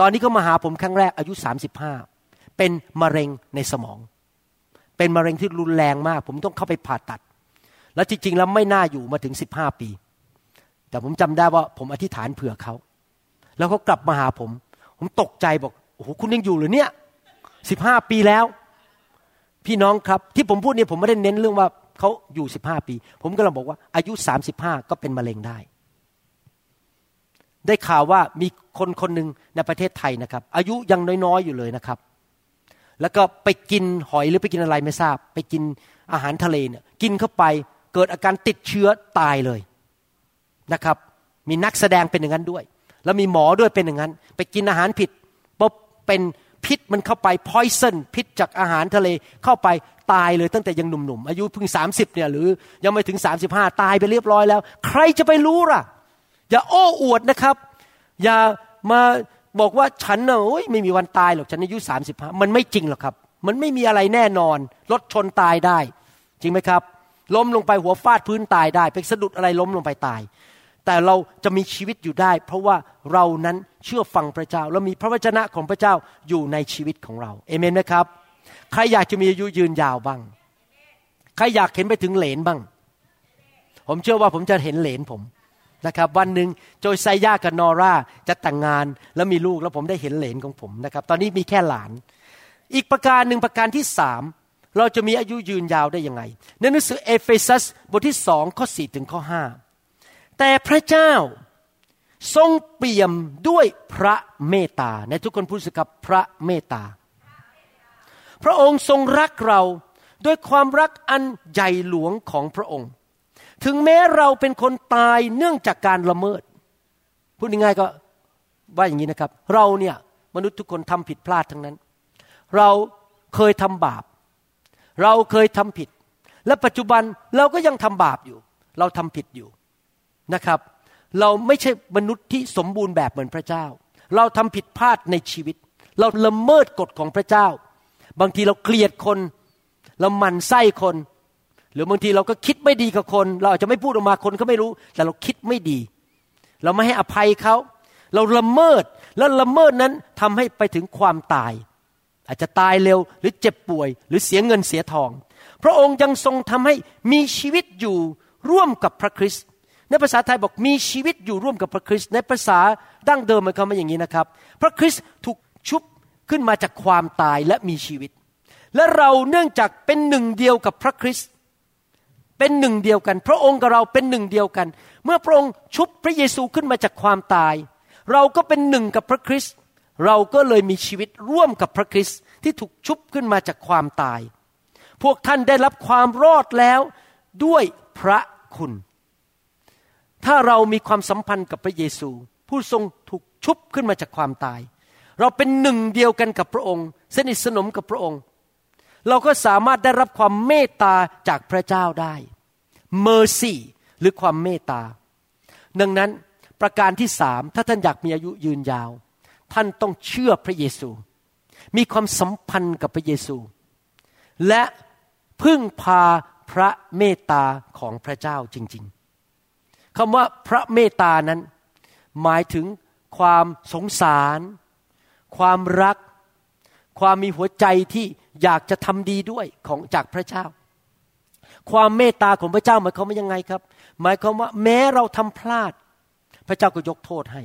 ตอนนี้เขามาหาผมครั้งแรกอายุสามสิบห้าเป็นมะเร็งในสมอง เป็นมะเร็งที่รุนแรงมาก ผมต้องเข้าไปผ่าตัด แล้วจริงๆแล้วไม่น่าอยู่มาถึงสิบห้าปี แต่ผมจำได้ว่าผมอธิษฐานเผื่อเขา แล้วเขากลับมาหาผม ผมตกใจบอก โอ้โหคุณยังอยู่หรือเนี่ยสิบห้าปีแล้ว พี่น้องครับ ที่ผมพูดเนี่ยผมไม่ได้เน้นเรื่องว่าเขาอยู่สิบห้าปี ผมก็ลังบอกว่าอายุสามสิบห้าก็เป็นมะเร็งได้ ได้ข่าวว่ามีคนคนหนึ่งในประเทศไทยนะครับ อายุยังน้อยๆอยู่เลยนะครับ แล้วก็ไปกินหอยหรือไปกินอะไรไม่ทราบ ไปกินอาหารทะเลเนี่ยกินเข้าไปเกิดอาการติดเชื้อตายเลยนะครับ มีนักแสดงเป็นอย่างนั้นด้วย แล้วมีหมอด้วยเป็นอย่างนั้น ไปกินอาหารผิดปุ๊บ เป็นพิษมันเข้าไปพอยซันพิษจากอาหารทะเลเข้าไปตายเลยตั้งแต่ยังหนุ่มๆอายุเพิ่งสามสิบเนี่ยหรือยังไม่ถึงสามสิบห้าตายไปเรียบร้อยแล้ว ใครจะไปรู้ล่ะ อย่าโอ้อวดนะครับ อย่ามาบอกว่าฉันเน่ยไม่มีวันตายหรอกฉันอายุสามสิบห้ามันไม่จริงหรอกครับ มันไม่มีอะไรแน่นอนรถชนตายได้ จริงไหมครับ ล้มลงไปหัวฟาดพื้นตายได้ ไปสะดุดอะไรล้มลงไปตาย แต่เราจะมีชีวิตอยู่ได้ เพราะว่าเรานั้นเชื่อฟังพระเจ้า แล้วมีพระวจนะของพระเจ้าอยู่ในชีวิตของเราเอเมนไหมครับ ใครอยากจะมีอายุยืนยาวบ้าง ใครอยากเห็นไปถึงเหลนบ้าง ผมเชื่อว่าผมจะเห็นเหลนผมนะครับวันหนึ่งโจยไซย่ากับนอร่าจะแต่งงานแล้วมีลูกแล้วผมได้เห็นเหลนของผมนะครับ ตอนนี้มีแค่หลาน อีกประการหนึ่งประการที่สามเราจะมีอายุยืนยาวได้ยังไงในหนังสือเอเฟซัสบทที่สองข้อสี่ถึงข้อห้า แต่พระเจ้าทรงเปี่ยมด้วยพระเมตตา ในทุกคนพูดสิครับพระเมตตา พระองค์ทรงรักเราด้วยความรักอันใหญ่หลวงของพระองค์ ถึงแม้เราเป็นคนตายเนื่องจากการละเมิด พูดง่ายๆก็ว่าอย่างนี้นะครับ เราเนี่ยมนุษย์ทุกคนทำผิดพลาดทั้งนั้น เราเคยทำบาป เราเคยทำผิด และปัจจุบันเราก็ยังทำบาปอยู่ เราทำผิดอยู่ นะครับ เราไม่ใช่มนุษย์ที่สมบูรณ์แบบเหมือนพระเจ้า เราทำผิดพลาดในชีวิต เราละเมิดกฎของพระเจ้า บางทีเราเกลียดคน เราหมั่นไส้คน หรือบางทีเราก็คิดไม่ดีกับคน เราอาจจะไม่พูดออกมาคนก็ไม่รู้ แต่เราคิดไม่ดี เราไม่ให้อภัยเขาเราละเมิดแล้วละเมิดนั้นทำให้ไปถึงความตาย อาจจะตายเร็วหรือเจ็บป่วย หรือเสียเงินเสียทอง พระองค์ยังทรงทำให้มีชีวิตอยู่ร่วมกับพระคริสต์ ในภาษาไทยบอกมีชีวิตอยู่ร่วมกับพระคริสต์ในภาษาดั้งเดิมมันเขามาอย่างนี้นะครับ พระคริสต์ถูกชุบขึ้นมาจากความตายและมีชีวิต และเราเนื่องจากเป็นหนึ่งเดียวกับพระคริสต์เป็นหนึ่งเดียวกัน พระองค์กับเราเป็นหนึ่งเดียวกัน เมื่อพระองค์ชุบพระเยซูขึ้นมาจากความตาย เราก็เป็นหนึ่งกับพระคริสต์เราก็เลยมีชีวิตร่วมกับพระคริสต์ที่ถูกชุบขึ้นมาจากความตาย พวกท่านได้รับความรอดแล้วด้วยพระคุณ ถ้าเรามีความสัมพันธ์กับพระเยซู ผู้ทรงถูกชุบขึ้นมาจากความตาย เราเป็นหนึ่งเดียวกันกับพระองค์ สนิทสนมกับพระองค์ เราก็สามารถได้รับความเมตตาจากพระเจ้าได้ mercy หรือความเมตตา ดังนั้นประการที่สามถ้าท่านอยากมีอายุยืนยาว ท่านต้องเชื่อพระเยซู มีความสัมพันธ์กับพระเยซู และพึ่งพาพระเมตตาของพระเจ้าจริง ๆ คำว่าพระเมตตานั้น หมายถึงความสงสาร ความรัก ความมีหัวใจที่อยากจะทำดีด้วยของจากพระเจ้า ความเมตตาของพระเจ้าหมายความว่ายังไงครับ หมายความว่าแม้เราทำพลาด พระเจ้าก็ยกโทษให้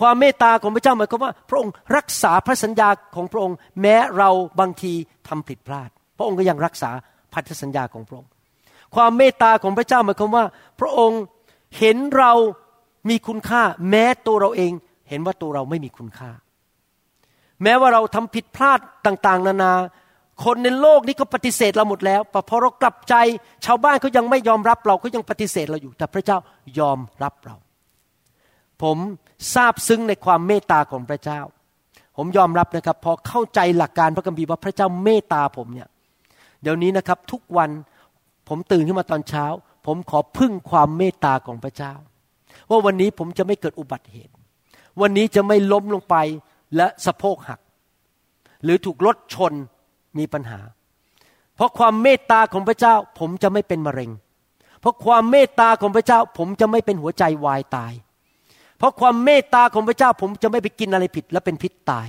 ความเมตตาของพระเจ้าหมายความว่า พระองค์รักษาพระสัญญาของพระองค์ แม้เราบางทีทำผิดพลาด พระองค์ก็ยังรักษาพันธสัญญาของพระองค์ ความเมตตาของพระเจ้าหมายความว่า พระองค์ เห็นเรามีคุณค่า แม้ตัวเราเอง เห็นว่าตัวเราไม่มีคุณค่า แม้ว่าเราทำผิดพลาดต่าง ๆ นานา คนในโลกนี้ก็ปฏิเสธเราหมดแล้วแต่พอเรากลับใจ ชาวบ้านเขายังไม่ยอมรับเราเขายังปฏิเสธเราอยู่ แต่พระเจ้ายอมรับเรา ผมทราบซึ้งในความเมตตาของพระเจ้า ผมยอมรับนะครับพอเข้าใจหลักการพระคัมภีร์ว่าพระเจ้าเมตตาผมเนี่ยเดี๋ยวนี้นะครับทุกวันผมตื่นขึ้นมาตอนเช้า ผมขอพึ่งความเมตตาของพระเจ้า ว่าวันนี้ผมจะไม่เกิดอุบัติเหตุ วันนี้จะไม่ล้มลงไปและสะโพกหัก หรือถูกรถชนมีปัญหา เพราะความเมตตาของพระเจ้าผมจะไม่เป็นมะเร็ง เพราะความเมตตาของพระเจ้าผมจะไม่เป็นหัวใจวายตาย เพราะความเมตตาของพระเจ้าผมจะไม่ไปกินอะไรผิดและเป็นพิษตาย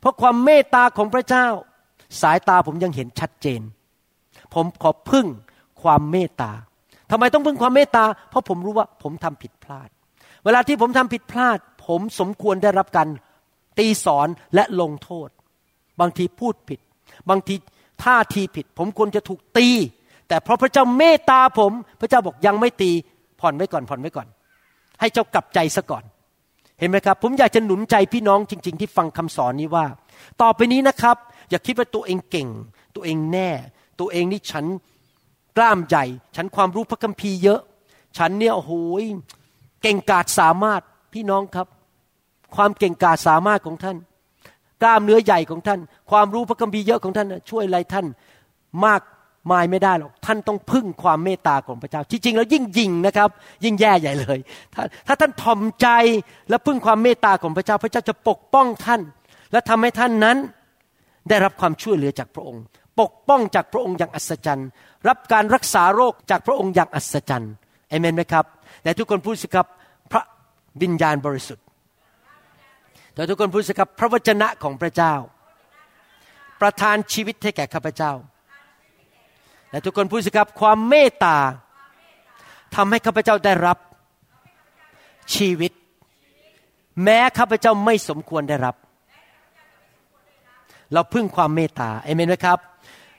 เพราะความเมตตาของพระเจ้า สายตาผมยังเห็นชัดเจน ผมขอพึ่งความเมตตา ทำไมต้องพึ่งความเมตตา เพราะผมรู้ว่าผมทำผิดพลาด เวลาที่ผมทำผิดพลาด ผมสมควรได้รับการตีสอนและลงโทษ บางทีพูดผิด บางทีท่าทีผิด ผมควรจะถูกตี แต่เพราะพระเจ้าเมตตาผม พระเจ้าบอกยังไม่ตี ผ่อนไว้ก่อนผ่อนไว้ก่อน ให้เจ้ากลับใจซะก่อน เห็นไหมครับ ผมอยากจะหนุนใจพี่น้องจริง ๆ ที่ฟังคำสอนนี้ว่า ต่อไปนี้นะครับ อย่าคิดว่าตัวเองเก่ง ตัวเองแน่ ตัวเองนี่ฉัน กล้ามใหญ่ ฉันความรู้พระคัมภีร์เยอะ ฉันเนี่ยโอ้โหเก่งกาจสามารถพี่น้องครับ ความเก่งกาจสามารถของท่าน กล้ามเนื้อใหญ่ของท่าน ความรู้พระคัมภีร์เยอะของท่านช่วยอะไรท่านมากมายไม่ได้หรอกท่านต้องพึ่งความเมตตาของพระเจ้าที่จริงแล้วยิ่งยิงนะครับ ยิ่งแย่ใหญ่เลยถ้าถ้าท่านทอมใจและพึ่งความเมตตาของพระเจ้า พระเจ้าจะปกป้องท่าน และทำให้ท่านนั้นได้รับความช่วยเหลือจากพระองค์ ปกป้องจากพระองค์อย่างอัศจรรย์ รับการรักษาโรคจากพระองค์อย่างอัศจรรย์เอเมนไหมครับแต่ทุกคนพูดสิครับพระวิญญาณบริสุทธิ์แต่ทุกคนพูดสิครับพระวจนะของพระเจ้า ประทานชีวิตให้แก่ข้าพเจ้าและทุกคนพูดสิครับความเมตตาทำให้ข้าพเจ้าได้รับชีวิต แม้ข้าพเจ้าไม่สมควรได้รับ เราพึ่งความเมตตาเอเมนไหมครับ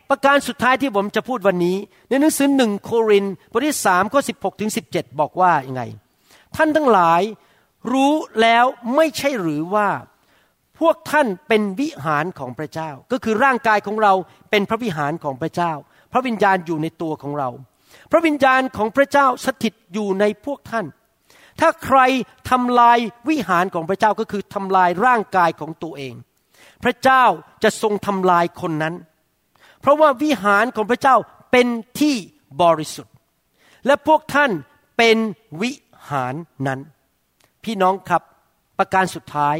ประการสุดท้ายที่ผมจะพูดวันนี้ ในหนังสือหนึ่งโครินบทที่สามข้อสิบหกถึงสิบเจ็ดบอกว่ายังไง ท่านทั้งหลายรู้แล้วไม่ใช่หรือว่า พวกท่านเป็นวิหารของพระเจ้า ก็คือร่างกายของเราเป็นพระวิหารของพระเจ้า พระวิญญาณอยู่ในตัวของเรา พระวิญญาณของพระเจ้าสถิตอยู่ในพวกท่าน ถ้าใครทำลายวิหารของพระเจ้าก็คือทำลายร่างกายของตัวเอง พระเจ้าจะทรงทำลายคนนั้น ราะว่าวิหารของพระเจ้าเป็นที่บริสุทธิ์ และพวกท่านเป็นวิหารนั้น พี่น้องครับประการสุดท้าย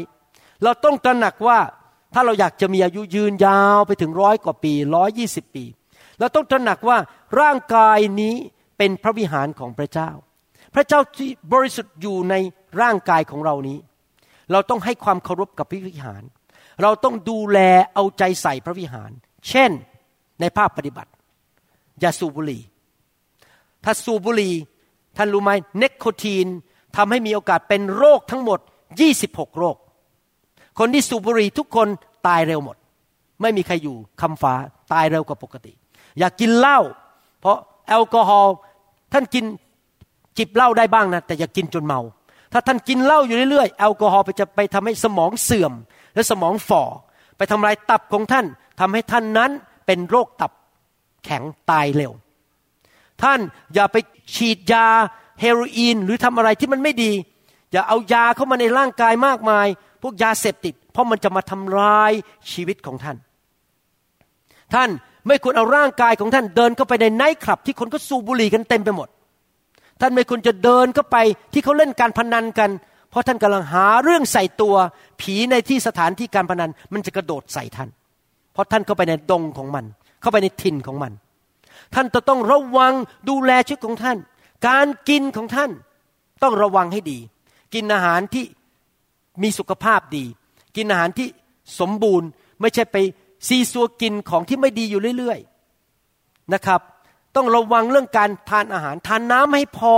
เราต้องตระหนักว่าถ้าเราอยากจะมีอายุยืนยาวไปถึงร้อยกว่าปีร้อยยี่สิบปีเราต้องตระหนักว่าร่างกายนี้เป็นพระวิหารของพระเจ้า พระเจ้าที่บริสุทธิ์อยู่ในร่างกายของเรานี้ เราต้องให้ความเคารพกับพระวิหาร เราต้องดูแลเอาใจใส่พระวิหาร เช่น ในภาคปฏิบัติ อย่าสูบบุหรี่ ถ้าสูบบุหรี่ท่านรู้ไหมเนคโคทีนทำให้มีโอกาสเป็นโรคทั้งหมด 26 โรค คนที่สูบบุหรี่ทุกคนตายเร็วหมด ไม่มีใครอยู่คำฟ้าตายเร็วกว่าปกติ อย่ากกินเหล้าเพราะแอลกอฮอล์ท่านกินจิบเหล้าได้บ้างนะแต่อย่ากกินจนเมา ถ้าท่านกินเหล้าอยู่เรื่อยๆแอลกอฮอล์ไปจะไปทำให้สมองเสื่อม และสมองฝ่อไปทำลายตับของท่านทำให้ท่านนั้น เป็นโรคตับแข็งตายเร็ว ท่านอย่าไปฉีดยาเฮโรอีนหรือทำอะไรที่มันไม่ดี อย่าเอายาเข้ามาในร่างกายมากมาย พวกยาเสพติด เพราะมันจะมาทำลายชีวิตของท่าน ท่านไม่ควรเอาร่างกายของท่านเดินเข้าไปในไนท์คลับที่คนก็สูบบุหรี่กันเต็มไปหมด ท่านไม่ควรจะเดินเข้าไปที่เขาเล่นการพนันกัน เพราะท่านกำลังหาเรื่องใส่ตัว ผีในที่สถานที่การพนัน มันจะกระโดดใส่ท่าน ราะท่านเข้าไปในดงของมัน เข้าไปในถิ่นของมัน ท่านจะต้องระวังดูแลชีวิตของท่าน การกินของท่าน ต้องระวังให้ดี กินอาหารที่มีสุขภาพดี กินอาหารที่สมบูรณ์ไม่ใช่ไปซีซัวกินของที่ไม่ดีอยู่เรื่อยๆนะครับ ต้องระวังเรื่องการทานอาหาร ทานน้ำให้พอ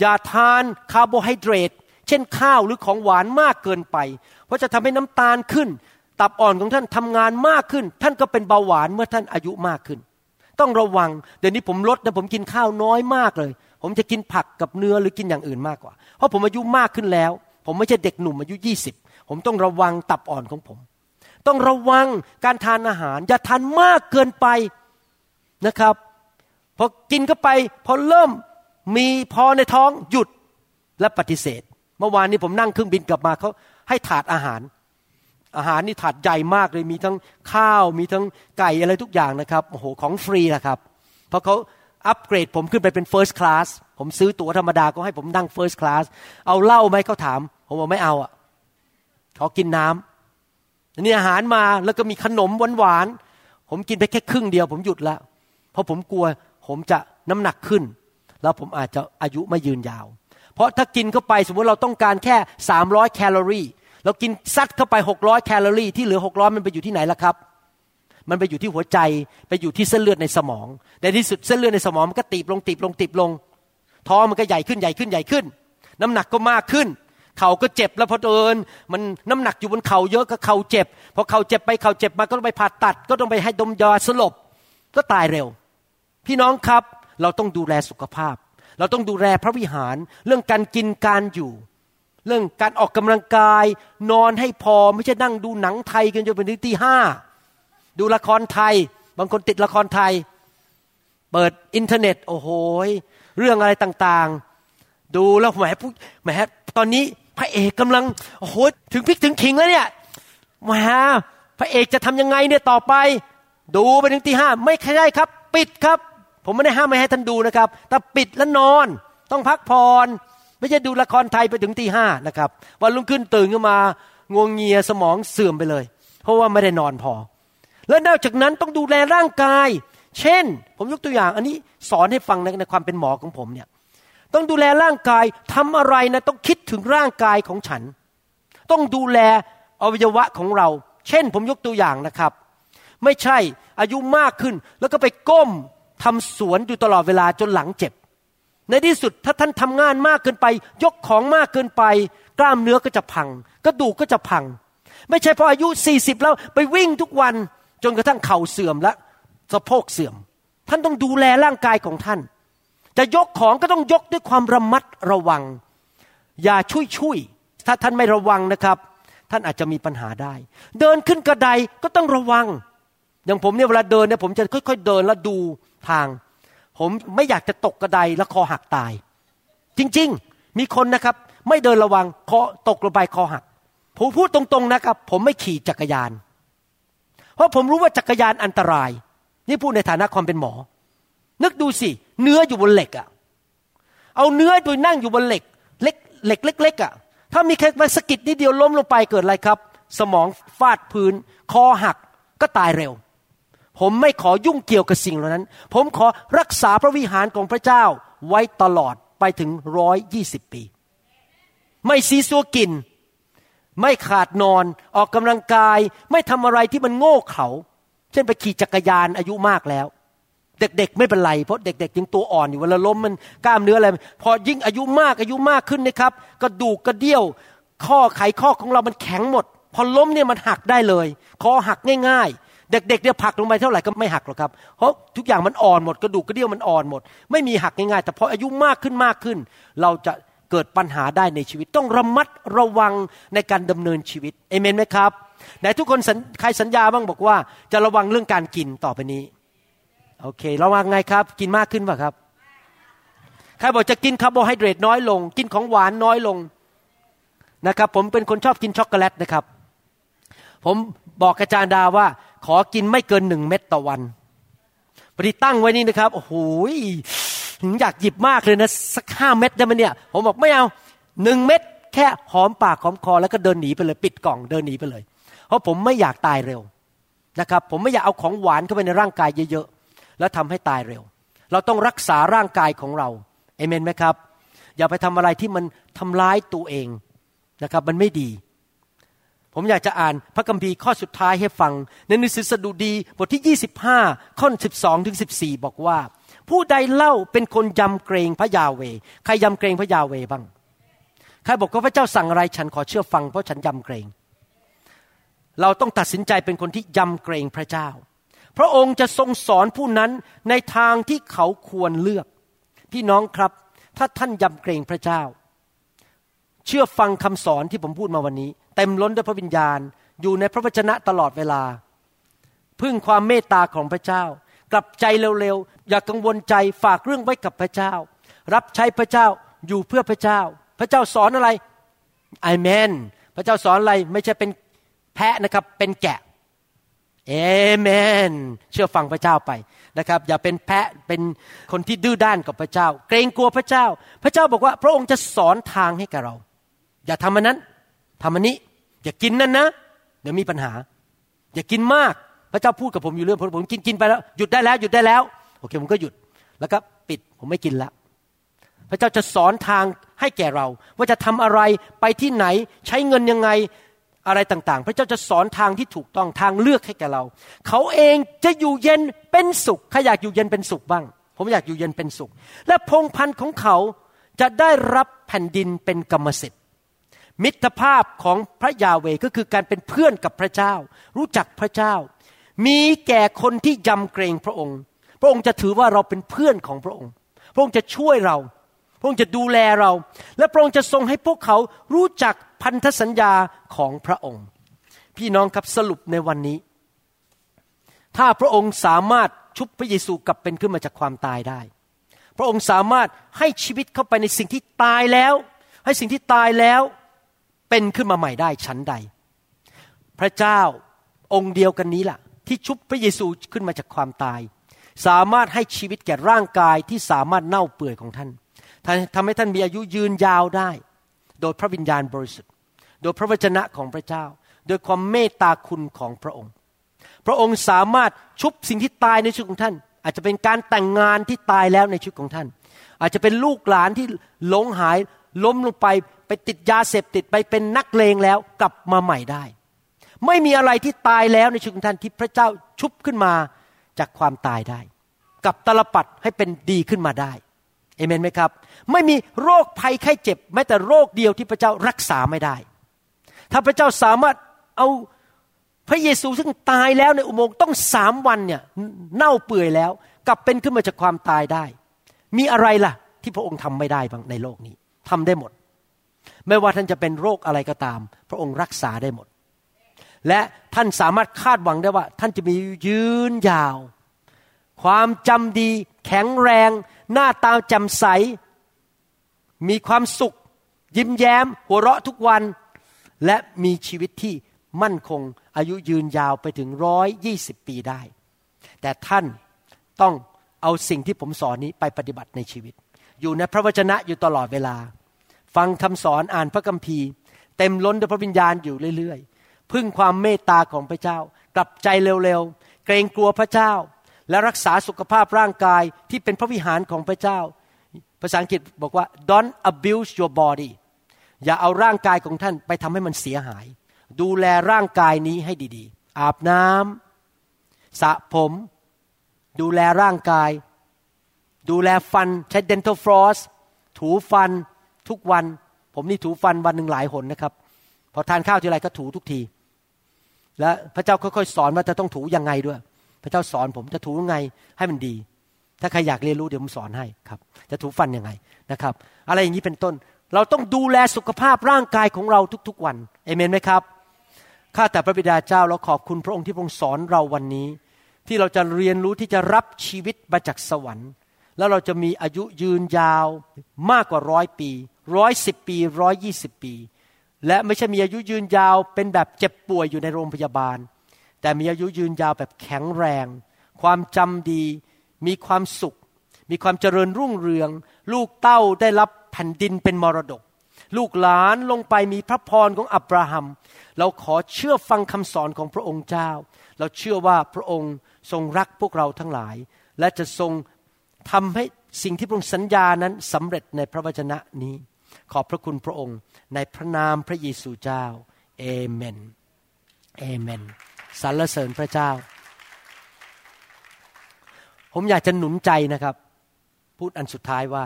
อย่าทานคาร์โบไฮเดรตเช่นข้าวหรือของหวานมากเกินไป เพราะจะทำให้น้ำตาลขึ้น ตับอ่อนของท่านทำงานมากขึ้น ท่านก็เป็นเบาหวานเมื่อท่านอายุมากขึ้น ต้องระวังเดี๋ยวนี้ผมลดนะผมกินข้าวน้อยมากเลย ผมจะกินผักกับเนื้อหรือกินอย่างอื่นมากกว่า เพราะผมอายุมากขึ้นแล้ว ผมไม่ใช่เด็กหนุ่มอายุยี่สิบผมต้องระวังตับอ่อนของผม ต้องระวังการทานอาหาร อย่าทานมากเกินไปนะครับพอกินเข้าไปพอเริ่มมีพอในท้องหยุดและปฏิเสธ เมื่อวานนี้ผมนั่งเครื่องบินกลับมาเขาให้ถาดอาหาร อาหารนี่ถาดใหญ่มากเลยมีทั้งข้าวมีทั้งไก่อะไรทุกอย่างนะครับโอ้โหของฟรีนะครับ เพราะเขาอัปเกรดผมขึ้นไปเป็น first class ผมซื้อตั๋วธรรมดาก็ให้ผมนั่ง first class เอาเหล้าไหมเขาถาม ผมบอกไม่เอาอะขอกินน้ำนี่อาหารมาแล้วก็มีขนมหวานๆผมกินไปแค่ครึ่งเดียว ผมหยุดแล้ว เพราะผมกลัวผมจะน้ำหนักขึ้น แล้วผมอาจจะอายุไม่ยืนยาว เพราะถ้ากินเข้าไปสมมติเราต้องการแค่ 300 แคลอรี่ เรากินซัดเข้าไปหกร้อยแคลอรี่ที่เหลือหกร้อยมันไปอยู่ที่ไหนล่ะครับ มันไปอยู่ที่หัวใจไปอยู่ที่เส้นเลือดในสมอง ในที่สุดเส้นเลือดในสมองมันก็ตีบลงตีบลงตีบลง ท้องมันก็ใหญ่ขึ้นใหญ่ขึ้นใหญ่ขึ้น น้ำหนักก็มากขึ้น เข่าก็เจ็บแล้วพอเดินมันน้ำหนักอยู่บนเข่าเยอะก็เข่าเจ็บพอเข่าเจ็บไปเข่าเจ็บมาก็ต้องไปผ่าตัด ก็ต้องไปให้ดมยาสลบก็ตายเร็ว พี่น้องครับเราต้องดูแลสุขภาพ เราต้องดูแลพระวิหารเรื่องการกินการอยู่ เรื่องการออกกำลังกาย นอนให้พอไม่ใช่นั่งดูหนังไทยกันจนเป็นตีห้าดูละครไทย บางคนติดละครไทย เปิดอินเทอร์เน็ต โอ้โหเรื่องอะไรต่างๆ ดูแล้วแหมผู้แหมตอนนี้พระเอกกำลังโอ้โหถึงพิกถึงขิงแล้วเนี่ยแหมพระเอกจะทำยังไงเนี่ยต่อไป ดูไปถึงตีห้าไม่ใช่ครับ ปิดครับ ผมไม่ได้ห้ามไม่ให้ท่านดูนะครับ แต่ปิดแล้วนอน ต้องพักผ่อน ไม่ใช่ดูละครไทยไปถึงตีห้านะครับ วันรุ่งขึ้นตื่นขึ้นมางวงเงียสมองเสื่อมไปเลย เพราะว่าไม่ได้นอนพอ แล้วนอกจากนั้นต้องดูแลร่างกาย เช่น ผมยกตัวอย่าง อันนี้สอนให้ฟังในในความเป็นหมอของผมเนี่ยต้องดูแลร่างกายทำอะไรนะต้องคิดถึงร่างกายของฉัน ต้องดูแลอวัยวะของเรา เช่น ผมยกตัวอย่างนะครับ ไม่ใช่อายุมากขึ้น แล้วก็ไปก้มทำสวนอยู่ตลอดเวลาจนหลังเจ็บ ในที่สุดถ้าท่านทำงานมากเกินไป ยกของมากเกินไป กล้ามเนื้อก็จะพัง กระดูกก็จะพัง ไม่ใช่พออายุสี่สิบแล้วไปวิ่งทุกวันจนกระทั่งเข่าเสื่อมและสะโพกเสื่อม ท่านต้องดูแลร่างกายของท่าน จะยกของก็ต้องยกด้วยความระมัดระวัง อย่าชุยชุยถ้าท่านไม่ระวังนะครับ ท่านอาจจะมีปัญหาได้ เดินขึ้นกระไดก็ต้องระวัง อย่างผมเนี่ยเวลาเดินเนี่ยผมจะค่อย ๆ เดินแล้วดูทาง ผมไม่อยากจะตกกระไดแล้วคอหักตาย จริงๆ มีคนนะครับ ไม่เดินระวังคอตกลงไปคอหัก ผมพูดตรงๆนะครับ ผมไม่ขี่จักรยาน เพราะผมรู้ว่าจักรยานอันตราย นี่พูดในฐานะความเป็นหมอ นึกดูสิ เนื้ออยู่บนเหล็กอะเอาเนื้อโดยนั่งอยู่บนเหล็กเล็กเหล็กเล็กๆอะถ้ามีแค่มาสกิดนิดเดียวล้มลงไปเกิดอะไรครับ สมองฟาดพื้น คอหักก็ตายเร็ว ผมไม่ขอยุ่งเกี่ยวกับสิ่งเหล่านั้น ผมขอรักษาพระวิหารของพระเจ้าไว้ตลอดไปถึงร้อยยี่สิบปี ไม่ซีซัวกิน ไม่ขาดนอนออกกำลังกาย ไม่ทำอะไรที่มันโง่เขลาเช่นไปขี่จักรยานอายุมากแล้ว เด็กๆ ไม่เป็นไร เพราะเด็กๆยังตัวอ่อนอยู่เวลาล้มมันกล้ามเนื้ออะไร พอยิ่งอายุมากอายุมากขึ้นนะครับ กระดูกกระเดี่ยว ข้อไขข้อของเรามันแข็งหมด พอล้มเนี่ยมันหักได้เลย คอหักง่ายๆ เด็กๆเนี่ยผักลงไปเท่าไหร่ก็ไม่หักหรอกครับ เพราะทุกอย่างมันอ่อนหมดกระดูกกระเดี่ยวมันอ่อนหมด ไม่มีหักง่ายๆแต่พออายุมากขึ้นมากขึ้น เราจะเกิดปัญหาได้ในชีวิตต้องระมัดระวังในการดำเนินชีวิตเอเมนไหมครับไหนทุกคนใครสัญญาบ้างบอกว่า จะระวังเรื่องการกินต่อไปนี้โอเคระวังไงครับ กินมากขึ้นป่ะครับใครบอกจะกินคาร์โบไฮเดรตน้อยลง กินของหวานน้อยลงนะครับ ผมเป็นคนชอบกินช็อกโกแลตนะครับ ผมบอกอาจารย์ดาว่า ขอกินไม่เกินหนึ่งเม็ดต่อวันปฏิตั้งไว้นี่นะครับ โอ้โหถึงอยากหยิบมากเลยนะ สักห้าเม็ดได้ไหมเนี่ย ผมบอกไม่เอาหนึ่งเม็ดแค่หอมปากหอมคอแล้วก็เดินหนีไปเลย ปิดกล่องเดินหนีไปเลย เพราะผมไม่อยากตายเร็วนะครับ ผมไม่อยากเอาของหวานเข้าไปในร่างกายเยอะๆแล้วทำให้ตายเร็ว เราต้องรักษาร่างกายของเราเอเมนไหมครับ อย่าไปทำอะไรที่มันทำร้ายตัวเองนะครับ มันไม่ดี ผมอยากจะอ่านพระคัมภีร์ข้อสุดท้ายให้ฟัง ในหนังสือสดุดีบทที่ 25 ข้อ 12 ถึง 14 บอกว่า ผู้ใดเล่าเป็นคนยำเกรงพระยาเว ใครยำเกรงพระยาเวบ้าง ใครบอกว่าพระเจ้าสั่งอะไรฉันขอเชื่อฟังเพราะฉันยำเกรง เราต้องตัดสินใจเป็นคนที่ยำเกรงพระเจ้า พระองค์จะทรงสอนผู้นั้นในทางที่เขาควรเลือก พี่น้องครับ ถ้าท่านยำเกรงพระเจ้า เชื่อฟังคำสอนที่ผมพูดมาวันนี้ เต็มล้นด้วยพระวิญญาณ อยู่ในพระวจนะตลอดเวลา พึ่งความเมตตาของพระเจ้า กลับใจเร็วๆ อย่ากกังวลใจฝากเรื่องไว้กับพระเจ้า รับใช้พระเจ้าอยู่เพื่อพระเจ้า พระเจ้าสอนอะไรอเมน พระเจ้าสอนอะไรไม่ใช่เป็นแพะนะครับเป็นแกะเอเมน เชื่อฟังพระเจ้าไปนะครับ อย่าเป็นแพะเป็นคนที่ดื้อด้านกับพระเจ้า เกรงกลัวพระเจ้า พระเจ้าบอกว่าพระองค์จะสอนทางให้กับเรา อย่าทำมันนั้น ทำมันนี้ อย่ากินนั่นนะ เดี๋ยวมีปัญหา อย่ากินมาก พระเจ้าพูดกับผมอยู่เรื่องผมกินกินไปแล้วหยุดได้แล้วหยุดได้แล้วโอเคผมก็หยุดแล้วก็ปิดผมไม่กินแล้วพระเจ้าจะสอนทางให้แก่เรา ว่าจะทำอะไรไปที่ไหนใช้เงินยังไงอะไรต่างๆ พระเจ้าจะสอนทางที่ถูกต้องทางเลือกให้แก่เรา เขาเองจะอยู่เย็นเป็นสุขใครอยากอยู่เย็นเป็นสุขบ้าง ผมอยากอยู่เย็นเป็นสุข และพงพันธ์ของเขาจะได้รับแผ่นดินเป็นกรรมสิทธิ์ มิตรภาพของพระยาเวก็คือการเป็นเพื่อนกับพระเจ้า รู้จักพระเจ้า มีแก่คนที่ยำเกรงพระองค์ พระองค์จะถือว่าเราเป็นเพื่อนของพระองค์ พระองค์จะช่วยเรา พระองค์จะดูแลเรา และพระองค์จะทรงให้พวกเขารู้จักพันธสัญญาของพระองค์ พี่น้องครับสรุปในวันนี้ ถ้าพระองค์สามารถชุบพระเยซูกลับเป็นขึ้นมาจากความตายได้ พระองค์สามารถให้ชีวิตเข้าไปในสิ่งที่ตายแล้ว ให้สิ่งที่ตายแล้ว เป็นขึ้นมาใหม่ได้ชั้นใด พระเจ้าองค์เดียวกันนี้ล่ะ ที่ชุบพระเยซูขึ้นมาจากความตาย สามารถให้ชีวิตแก่ร่างกายที่สามารถเน่าเปื่อยของท่านทำให้ท่านมีอายุยืนยาวได้ โดยพระวิญญาณบริสุทธิ์ โดยพระวจนะของพระเจ้า โดยความเมตตาคุณของพระองค์ พระองค์สามารถชุบสิ่งที่ตายในชีวิตของท่าน อาจจะเป็นการแต่งงานที่ตายแล้วในชีวิตของท่าน อาจจะเป็นลูกหลานที่หลงหายล้มลงไป ไปติดยาเสพติดไปเป็นนักเลงแล้วกลับมาใหม่ได้ ไม่มีอะไรที่ตายแล้วในชีวิตของท่านที่พระเจ้าชุบขึ้นมาจากความตายได้ กับตลปัดให้เป็นดีขึ้นมาได้เอเมนไหมครับ ไม่มีโรคภัยไข้เจ็บ แม้แต่โรคเดียวที่พระเจ้ารักษาไม่ได้ ถ้าพระเจ้าสามารถเอาพระเยซูซึ่งตายแล้วในอุโมงค์ต้องสามวันเนี่ยเน่าเปื่อยแล้ว กลับเป็นขึ้นมาจากความตายได้ มีอะไรล่ะ ที่พระองค์ทำไม่ได้บ้างในโลกนี้ทำได้หมด ไม่ว่าท่านจะเป็นโรคอะไรก็ตาม พระองค์รักษาได้หมด และท่านสามารถคาดหวังได้ว่า ท่านจะมียืนยาว ความจำดี แข็งแรง หน้าตาแจ่มใส มีความสุข ยิ้มแย้ม หัวเราะทุกวัน และมีชีวิตที่มั่นคง อายุยืนยาวไปถึงร้อยยี่สิบปีได้ แต่ท่านต้องเอาสิ่งที่ผมสอนนี้ไปปฏิบัติในชีวิต อยู่ในพระวจนะอยู่ตลอดเวลา ฟังคำสอนอ่านพระคัมภีร์ เต็มล้นด้วยพระวิญญาณอยู่เรื่อยๆ พึ่งความเมตตาของพระเจ้า กลับใจเร็วๆ เกรงกลัวพระเจ้า และรักษาสุขภาพร่างกายที่เป็นพระวิหารของพระเจ้า ภาษาอังกฤษบอกว่า don't abuse your body อย่าเอาร่างกายของท่านไปทำให้มันเสียหาย ดูแลร่างกายนี้ให้ดีๆ อาบน้ำสระผม ดูแลร่างกาย ดูแลฟันใช้ dental floss ถูฟัน ทุกวัน ผมนี่ถูฟันวันหนึ่งหลายหนนะครับ พอทานข้าวทีไรก็ถูทุกที และพระเจ้าค่อยๆสอนว่าจะต้องถูยังไงด้วย พระเจ้าสอนผมจะถูยังไงให้มันดี ถ้าใครอยากเรียนรู้เดี๋ยวผมสอนให้ครับ จะถูฟันยังไงนะครับ อะไรอย่างนี้เป็นต้น เราต้องดูแลสุขภาพร่างกายของเราทุกๆวันเอเมนไหมครับข้าแต่พระบิดาเจ้าเราขอบคุณพระองค์ที่ทรงสอนเราวันนี้ ที่เราจะเรียนรู้ที่จะรับชีวิตมาจากสวรรค์ แล้วเราจะมีอายุยืนยาวมากกว่าร้อยปีร้อยสิบปีร้อยยี่สิบปี และไม่ใช่มีอายุยืนยาวเป็นแบบเจ็บป่วยอยู่ในโรงพยาบาล แต่มีอายุยืนยาวแบบแข็งแรง ความจำดี มีความสุข มีความเจริญรุ่งเรือง ลูกเต้าได้รับแผ่นดินเป็นมรดก ลูกหลานลงไปมีพระพรของอับราฮัม เราขอเชื่อฟังคำสอนของพระองค์เจ้า เราเชื่อว่าพระองค์ทรงรักพวกเราทั้งหลาย และจะทรง ทำให้สิ่งที่พระองค์สัญญานั้นสำเร็จในพระวจนะนี้ ขอบพระคุณพระองค์ในพระนามพระเยซูเจ้าเอเมนเอเมนสรรเสริญพระเจ้า ผมอยากจะหนุนใจนะครับ พูดอันสุดท้ายว่า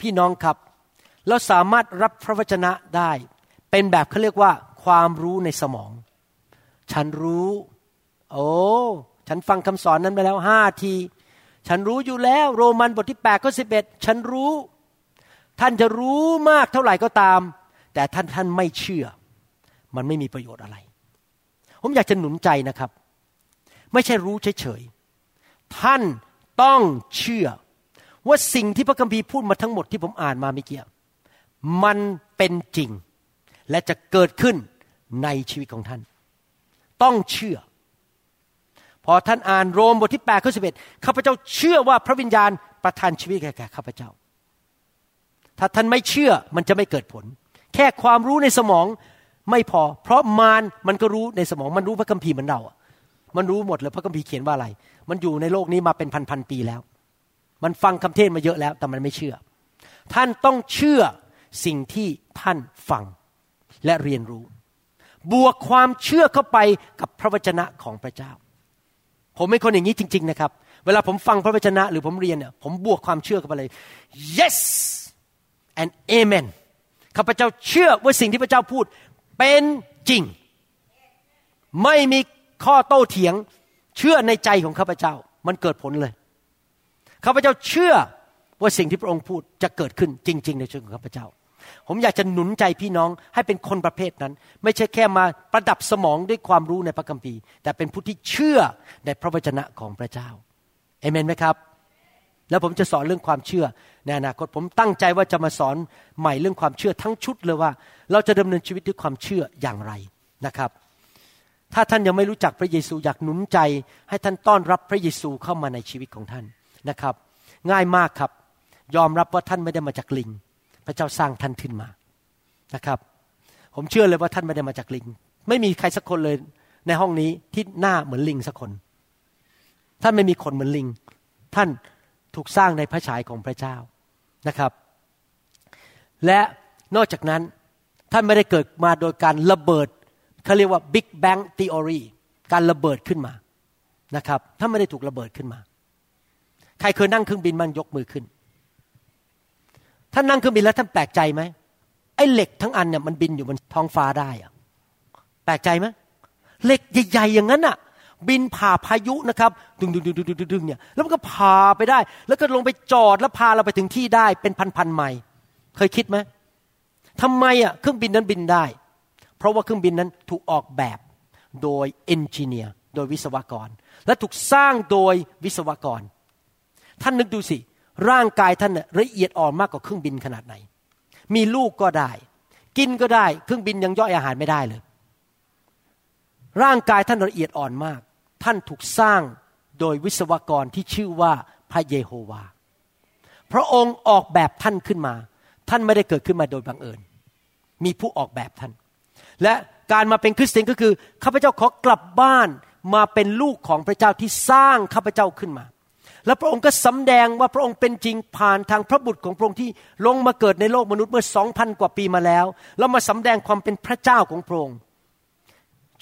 พี่น้องครับ เราสามารถรับพระวจนะได้ เป็นแบบเขาเรียกว่า ความรู้ในสมอง ฉันรู้ โอ้ ฉันฟังคำสอนนั้นไปแล้วห้าที ฉันรู้อยู่แล้วโรมันบทที่แปดข้อสิบเอ็ดฉันรู้ ท่านจะรู้มากเท่าไหร่ก็ตาม แต่ท่านท่านไม่เชื่อ มันไม่มีประโยชน์อะไร ผมอยากจะหนุนใจนะครับ ไม่ใช่รู้เฉยๆท่านต้องเชื่อ ว่าสิ่งที่พระคัมภีร์พูดมาทั้งหมดที่ผมอ่านมาเมื่อกี้มันเป็นจริง และจะเกิดขึ้นในชีวิตของท่าน ต้องเชื่อ พอท่านอ่านโรมบทที่8ข้อ11ข้าพเจ้าเชื่อว่าพระวิญญาณประทานชีวิตแก่ข้าพเจ้า ถ้าท่านไม่เชื่อมันจะไม่เกิดผล แค่ความรู้ในสมองไม่พอ เพราะมารมันก็รู้ในสมองมันรู้พระคัมภีร์เหมือนเรามันรู้หมดเลยพระคัมภีร์เขียนว่าอะไร มันอยู่ในโลกนี้มาเป็นพันๆปีแล้ว มันฟังคำเทศมาเยอะแล้ว แต่มันไม่เชื่อ ท่านต้องเชื่อสิ่งที่ท่านฟังและเรียนรู้ บวกความเชื่อเข้าไปกับพระวจนะของพระเจ้า ผมเป็นคนอย่างนี้จริง ๆ นะครับ เวลาผมฟังพระวจนะ หรือผมเรียนเนี่ยผมบวกความเชื่อเข้าไปเลย yes and amen ข้าพเจ้าเชื่อว่าสิ่งที่พระเจ้าพูดเป็นจริง ไม่มีข้อโต้เถียง เชื่อในใจของข้าพเจ้า มันเกิดผลเลย ข้าพเจ้าเชื่อว่าสิ่งที่พระองค์พูดจะเกิดขึ้นจริง ๆ ในชีวิตของข้าพเจ้า ผมอยากจะหนุนใจพี่น้องให้เป็นคนประเภทนั้น ไม่ใช่แค่มาประดับสมองด้วยความรู้ในพระคัมภีร์ แต่เป็นผู้ที่เชื่อในพระวจนะของพระเจ้าเอเมนไหมครับ แล้วผมจะสอนเรื่องความเชื่อในอนาคตผมตั้งใจว่าจะมาสอนใหม่เรื่องความเชื่อทั้งชุดเลยว่า เราจะดำเนินชีวิตด้วยความเชื่ออย่างไรนะครับถ้าท่านยังไม่รู้จักพระเยซูอยากหนุนใจ ให้ท่านต้อนรับพระเยซูเข้ามาในชีวิตของท่านนะครับ ง่ายมากครับ ยอมรับว่าท่านไม่ได้มาจากลิง พระเจ้าสร้างท่านขึ้นมานะครับ ผมเชื่อเลยว่าท่านไม่ได้มาจากลิง ไม่มีใครสักคนเลยในห้องนี้ที่หน้าเหมือนลิงสักคน ท่านไม่มีคนเหมือนลิง ท่านถูกสร้างในพระฉายของพระเจ้านะครับ และนอกจากนั้นท่านไม่ได้เกิดมาโดยการระเบิดเขาเรียกว่า Big Bang Theory การระเบิดขึ้นมานะครับท่านไม่ได้ถูกระเบิดขึ้นมา ใครเคยนั่งเครื่องบินมันยกมือขึ้น ท่านนั่งเครื่องบินแล้วท่านแปลกใจไหมไอ้เหล็กทั้งอันเนี่ยมันบินอยู่บนท้องฟ้าได้อะแปลกใจไหมเหล็กใหญ่ๆอย่างนั้นอะ บินผ่าพายุนะครับดึงดึงดึงดึงดึงดึงเนี่ยแล้วมันก็พาไปได้ แล้วก็ลงไปจอดแล้วพาเราไปถึงที่ได้เป็นพันๆไมล์เคยคิดไหมทำไมอะเครื่องบินนั้นบินได้ เพราะว่าเครื่องบินนั้นถูกออกแบบโดยเอนจิเนียร์โดยวิศวกร และถูกสร้างโดยวิศวกร ท่านนึกดูสิ ร่างกายท่านละเอียดอ่อนมากกว่าเครื่องบินขนาดไหน มีลูกก็ได้ กินก็ได้ เครื่องบินยังย่อยอาหารไม่ได้เลย ร่างกายท่านละเอียดอ่อนมาก ท่านถูกสร้างโดยวิศวกรที่ชื่อว่าพระเยโฮวา พระองค์ออกแบบท่านขึ้นมา ท่านไม่ได้เกิดขึ้นมาโดยบังเอิญ มีผู้ออกแบบท่าน และการมาเป็นคริสเตียนก็คือข้าพเจ้าขอกลับบ้านมาเป็นลูกของพระเจ้าที่สร้างข้าพเจ้าขึ้นมา และพระองค์ก็สำแดงว่าพระองค์เป็นจริงผ่านทางพระบุตรของพระองค์ที่ลงมาเกิดในโลกมนุษย์เมื่อสองพันกว่าปีมาแล้ว แล้วมาสำแดงความเป็นพระเจ้าของพระองค์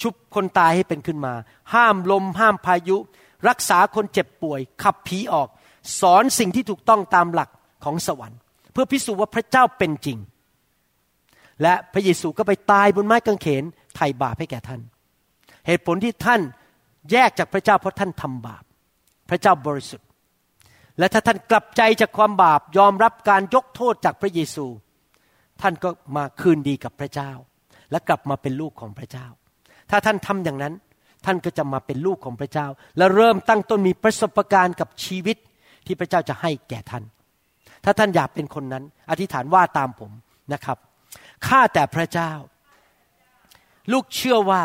ชุบคนตายให้เป็นขึ้นมา ห้ามลมห้ามพายุ รักษาคนเจ็บป่วย ขับผีออก สอนสิ่งที่ถูกต้องตามหลักของสวรรค์ เพื่อพิสูจน์ว่าพระเจ้าเป็นจริง และพระเยซูก็ไปตายบนไม้กางเขนไถ่บาปให้แก่ท่าน เหตุผลที่ท่านแยกจากพระเจ้าเพราะท่านทำบาป พระเจ้าบริสุทธิ และถ้าท่านกลับใจจากความบาปยอมรับการยกโทษจากพระเยซู ท่านก็มาคืนดีกับพระเจ้า และกลับมาเป็นลูกของพระเจ้า ถ้าท่านทำอย่างนั้น ท่านก็จะมาเป็นลูกของพระเจ้า และเริ่มตั้งต้นมีประสบการณ์กับชีวิตที่พระเจ้าจะให้แก่ท่าน ถ้าท่านอยากเป็นคนนั้น อธิษฐานว่าตามผมนะครับข้าแต่พระเจ้า ลูกเชื่อว่า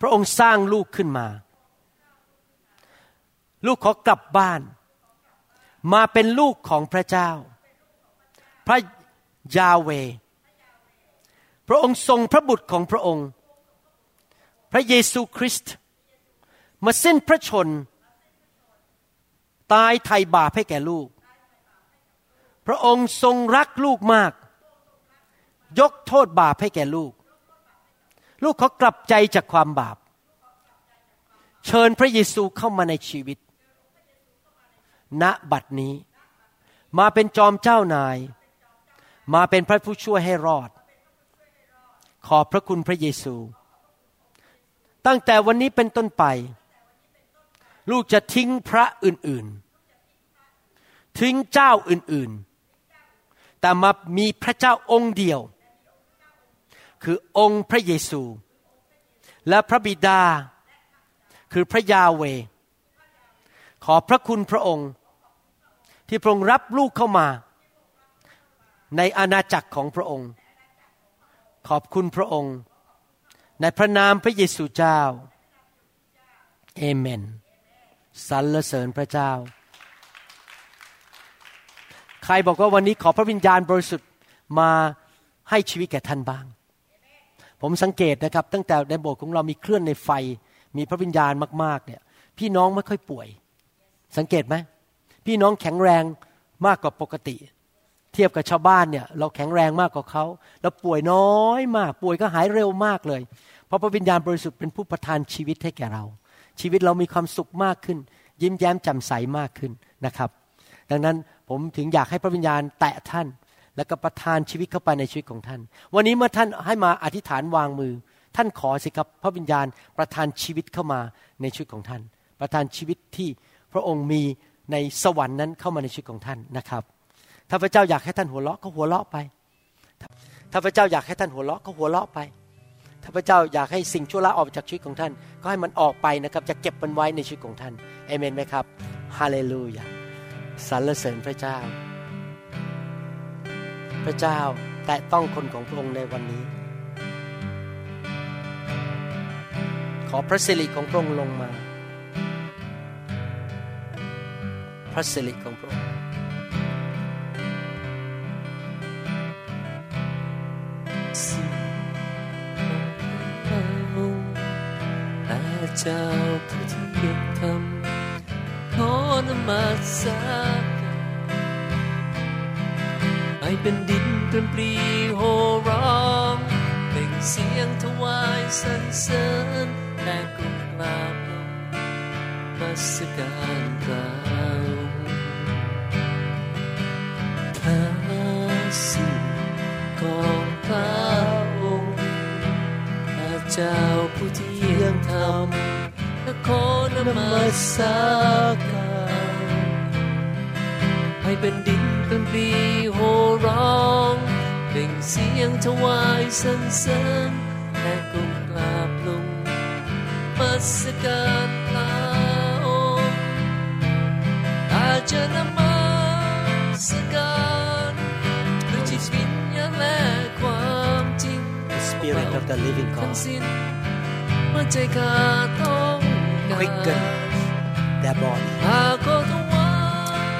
พระองค์สร้างลูกขึ้นมา ลูกขอกลับบ้าน มาเป็นลูกของพระเจ้า พระยาเว พระองค์ทรงพระบุตรของพระองค์ พระเยซูคริสต์มาสิ้นพระชน ตายไถ่บาปให้แก่ลูก พระองค์ทรงรักลูกมาก ยกโทษบาปให้แก่ลูก ลูกเขากลับใจจากความบาป เชิญพระเยซูเข้ามาในชีวิต ณบัดนี้ มาเป็นจอมเจ้านาย มาเป็นพระผู้ช่วยให้รอด ขอบพระคุณพระเยซู ตั้งแต่วันนี้เป็นต้นไป ลูกจะทิ้งพระอื่นๆ ทิ้งเจ้าอื่นๆ แต่มามีพระเจ้าองค์เดียว คือองค์พระเยซู และพระบิดาคือพระยาเวขอพระคุณพระองค์ ที่พระองค์รับลูกเข้ามา ในอาณาจักรของพระองค์ ขอบคุณพระองค์ ในพระนามพระเยซูเจ้าเอเมนสรรเสริญพระเจ้า ใครบอกว่าวันนี้ขอพระวิญญาณบริสุทธิ์มาให้ชีวิตแก่ท่านบ้าง ผมสังเกตนะครับ ตั้งแต่ในโบสถ์ของเรามีเคลื่อนในไฟ มีพระวิญญาณมากๆเนี่ยพี่น้องไม่ค่อยป่วย สังเกตไหม พี่น้องแข็งแรงมากกว่าปกติ เทียบกับชาวบ้านเนี่ย เราแข็งแรงมากกว่าเขาเราป่วยน้อยมาก ป่วยก็หายเร็วมากเลย เพราะพระวิญญาณบริสุทธิ์เป็นผู้ประทานชีวิตให้แก่เรา ชีวิตเรามีความสุขมากขึ้น ยิ้มแย้มแจ่มใสมากขึ้นนะครับ ดังนั้นผมถึงอยากให้พระวิญญาณแตะท่าน แล้วก็ประทานชีวิตเข้าไปในชีวิตของท่าน วันนี้เมื่อท่านให้มาอธิษฐานวางมือ ท่านขอสิครับพระวิญญาณประทานชีวิตเข้ามาในชีวิตของท่าน ประทานชีวิตที่พระองค์มี ในสวรรค์นั้นเข้ามาในชีวิตของท่านนะครับ ถ้าพระเจ้าอยากให้ท่านหัวเราะก็หัวเราะไป ถ้าพระเจ้าอยากให้ท่านหัวเราะก็หัวเราะไป ถ้าพระเจ้าอยากให้สิ่งชั่วร้ายออกจากชีวิตของท่าน ก็ให้มันออกไปนะครับ จะเก็บมันไว้ในชีวิตของท่านเอเมนไหมครับ ฮาเลลูยา สรรเสริญพระเจ้า พระเจ้าแตะต้องคนของพระองค์ในวันนี้ ขอพระสิริของพระองค์ลงมา ระสิริของพระองค์เจ้าผู้ที่เกียรติธรรมขอนมัสการให้เป็นดินเป็นปลีโหร้องเป่งเสียงถวายสรรเสริญและกุมกราบลงมัสการกล่าว สิริของพระองค์พระเจ้าผู้ที่เยี่ยมธรรมและขอนมัสการให้เป็นดินเป็นปีโหร้องเป่งเสียงถวายสรรเสริญและก้มกราบลงมัสการพระองค์อาจจะน Spirit of the living God. Quicken their body.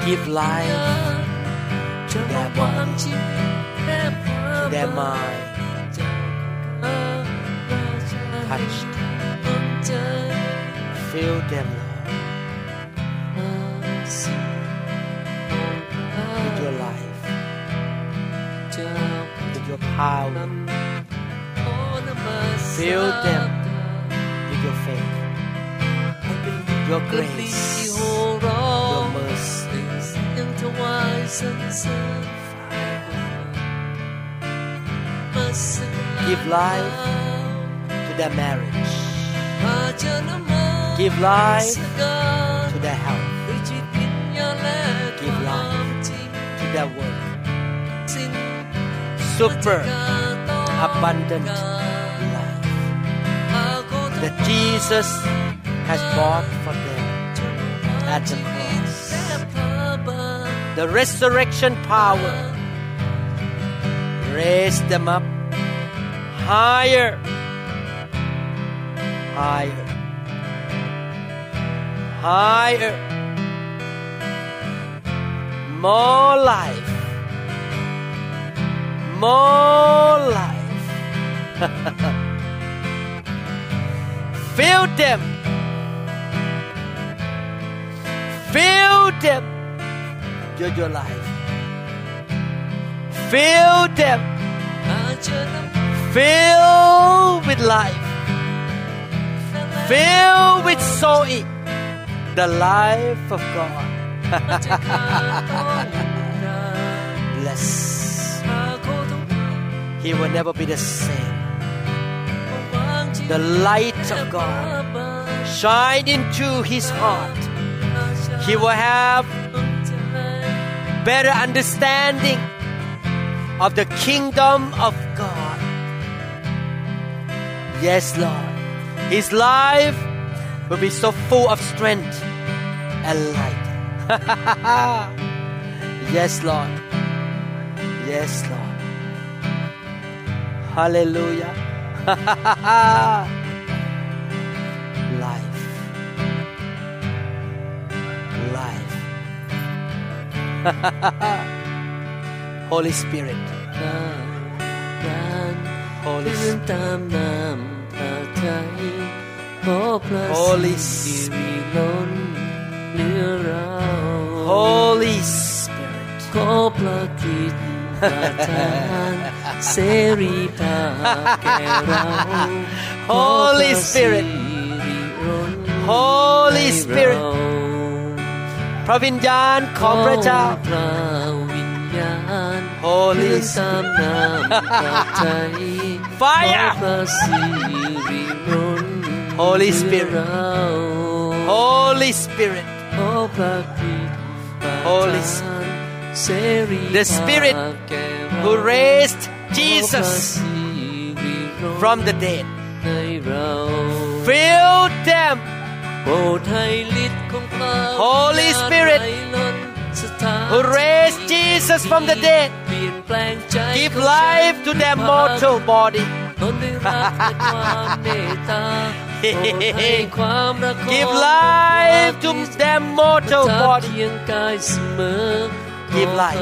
Give life to their body, to their mind. Touched. Fill them, with your life, with your power. Fill them with your faith, your grace, your mercy. Give life to their marriage. Give life to their health. Give life to their work. Super abundant that Jesus has bought for them at the cross. The resurrection power raised them up higher, higher, higher. More life, more life. <laughs> Fill them. Fill them. Your, your life. Fill them. Fill with life. Fill with sowing the life of God. <laughs> Bless. He will never be the same the light of God shine into his heart, he will have better understanding of the kingdom of God. Yes, Lord. His life will be so full of strength and light. <laughs> yes, Lord. Yes, Lord. Hallelujah. <laughs> life. Life. <laughs> Holy Spirit. Holy Spirit. Holy Spirit. Holy Spirit. Holy Spirit. Holy Spirit. พระวิญญาณของพระเจ้า <laughs> Holy Spirit. Fire Holy Spirit. Holy Spirit Holy Spirit the Spirit who raised Jesus from the dead filled them. Holy Spirit who raised Jesus from the dead give life to their mortal body. <laughs> give life to their mortal body Give life.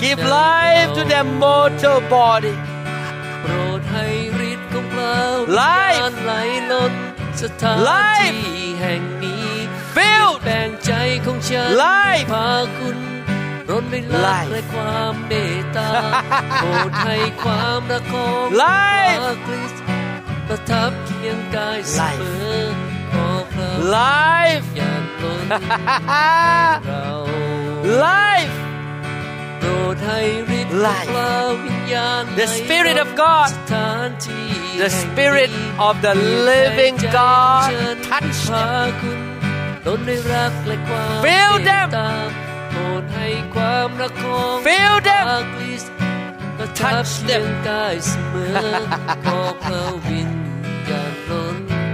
Give life to their mortal body. Life. Life. Filled. Life. Life. Life. ประทับเคียงกายเสมอ Life! <laughs> Life! Life. The Spirit of God, the Spirit of the living God Touch them. Fill them. Fill them. Touch them.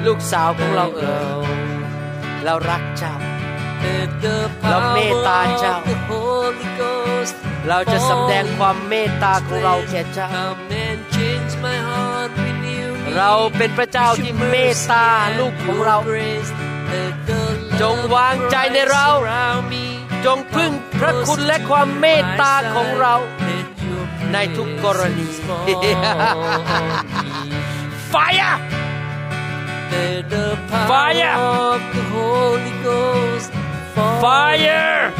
ลูกสาวของเราเอ๋ย เรารักเจ้า เราเมตตาเจ้า เราจะสำแดงความเมตตาของเราแก่เจ้า เราเป็นพระเจ้าที่เมตตาลูกของเรา จงวางใจในเรา จงพึ่งพระคุณและความเมตตาของเรา ในทุกกรณี Fire! Fire Fire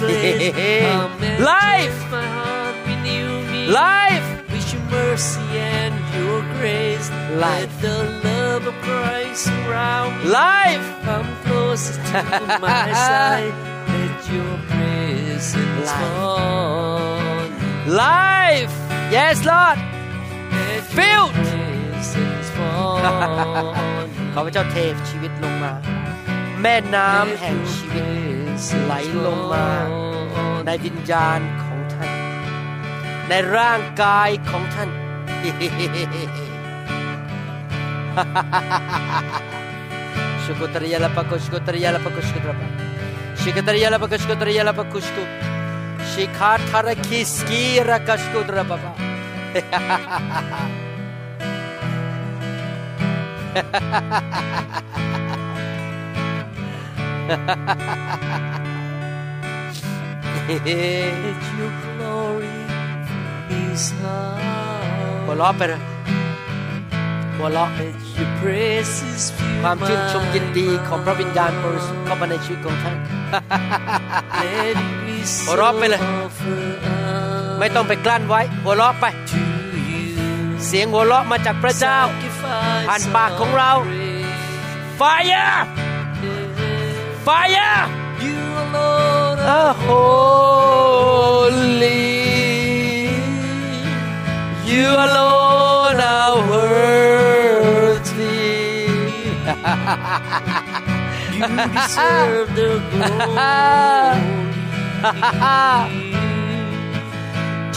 <laughs> Life my heart renew me, Life mercy and your grace. Life. Let the love of Christ surround me. Life Come closer to my side. Let your presence Life. fall. Life Yes Lord Filled. ขอพระเจ้าเทชีวิตลงมา แม่น้ำแห่งชีวิตไหลลงมา ในวิญญาณของท่าน ในร่างกายของท่านชุกุตริยาลปะกุชุกุตริยาล Let your glory is หัว high. เราะไปเลยหัวเราะ Let your praises fill ความชื่นชมยินดี my ของพระวิญญาณบริสุทธิ์เข้ามาในชีวิตของท่าน Let it be หัวเราะไปเลย offered ไม่ต้องไปกลั้นไว้ หัวเราะไป to you. เสียงหัวเราะมาจากพระเจ้า Sacrifice ผ่านปากของเรา of praise. Fire Fire You alone a are holy You alone are worthy You deserve the <laughs> glory.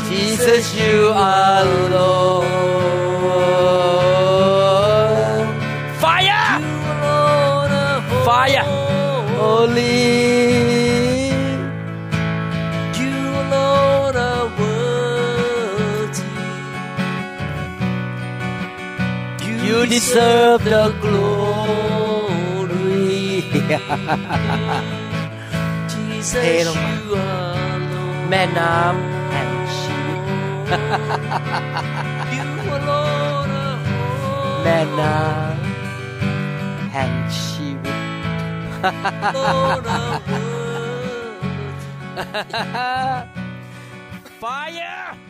Jesus you are Lord Holy. Holy You alone are worthy. You deserve the glory. Jesus, Hey, Lord. you are Lord. แม่น้ำแห่งชีวิต You alone are holy. แม่น้ำ Fire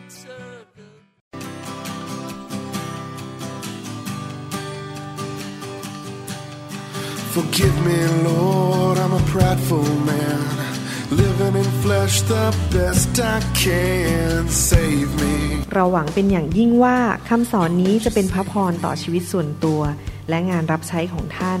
Serve the Forgive me, Lord, I'm a prideful man. Living in flesh the best I can. Save me. เราหวังเป็นอย่างยิ่งว่าคำสอนนี้จะเป็นพระพรต่อชีวิตส่วนตัว และงานรับใช้ของท่าน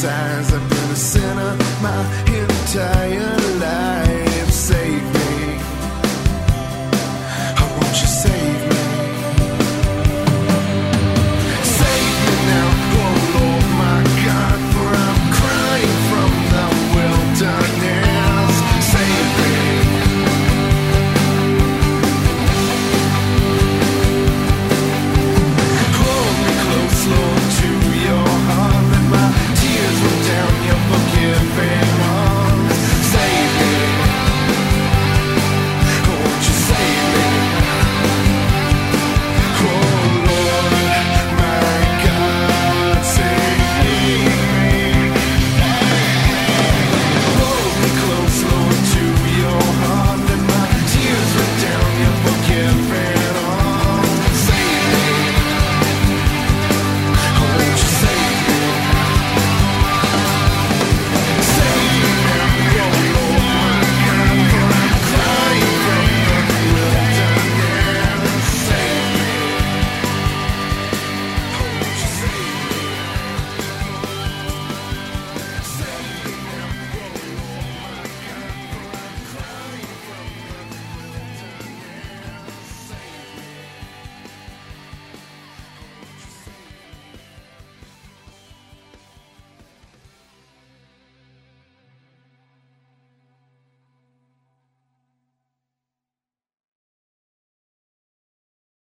signs I've been a sinner my entire life. Save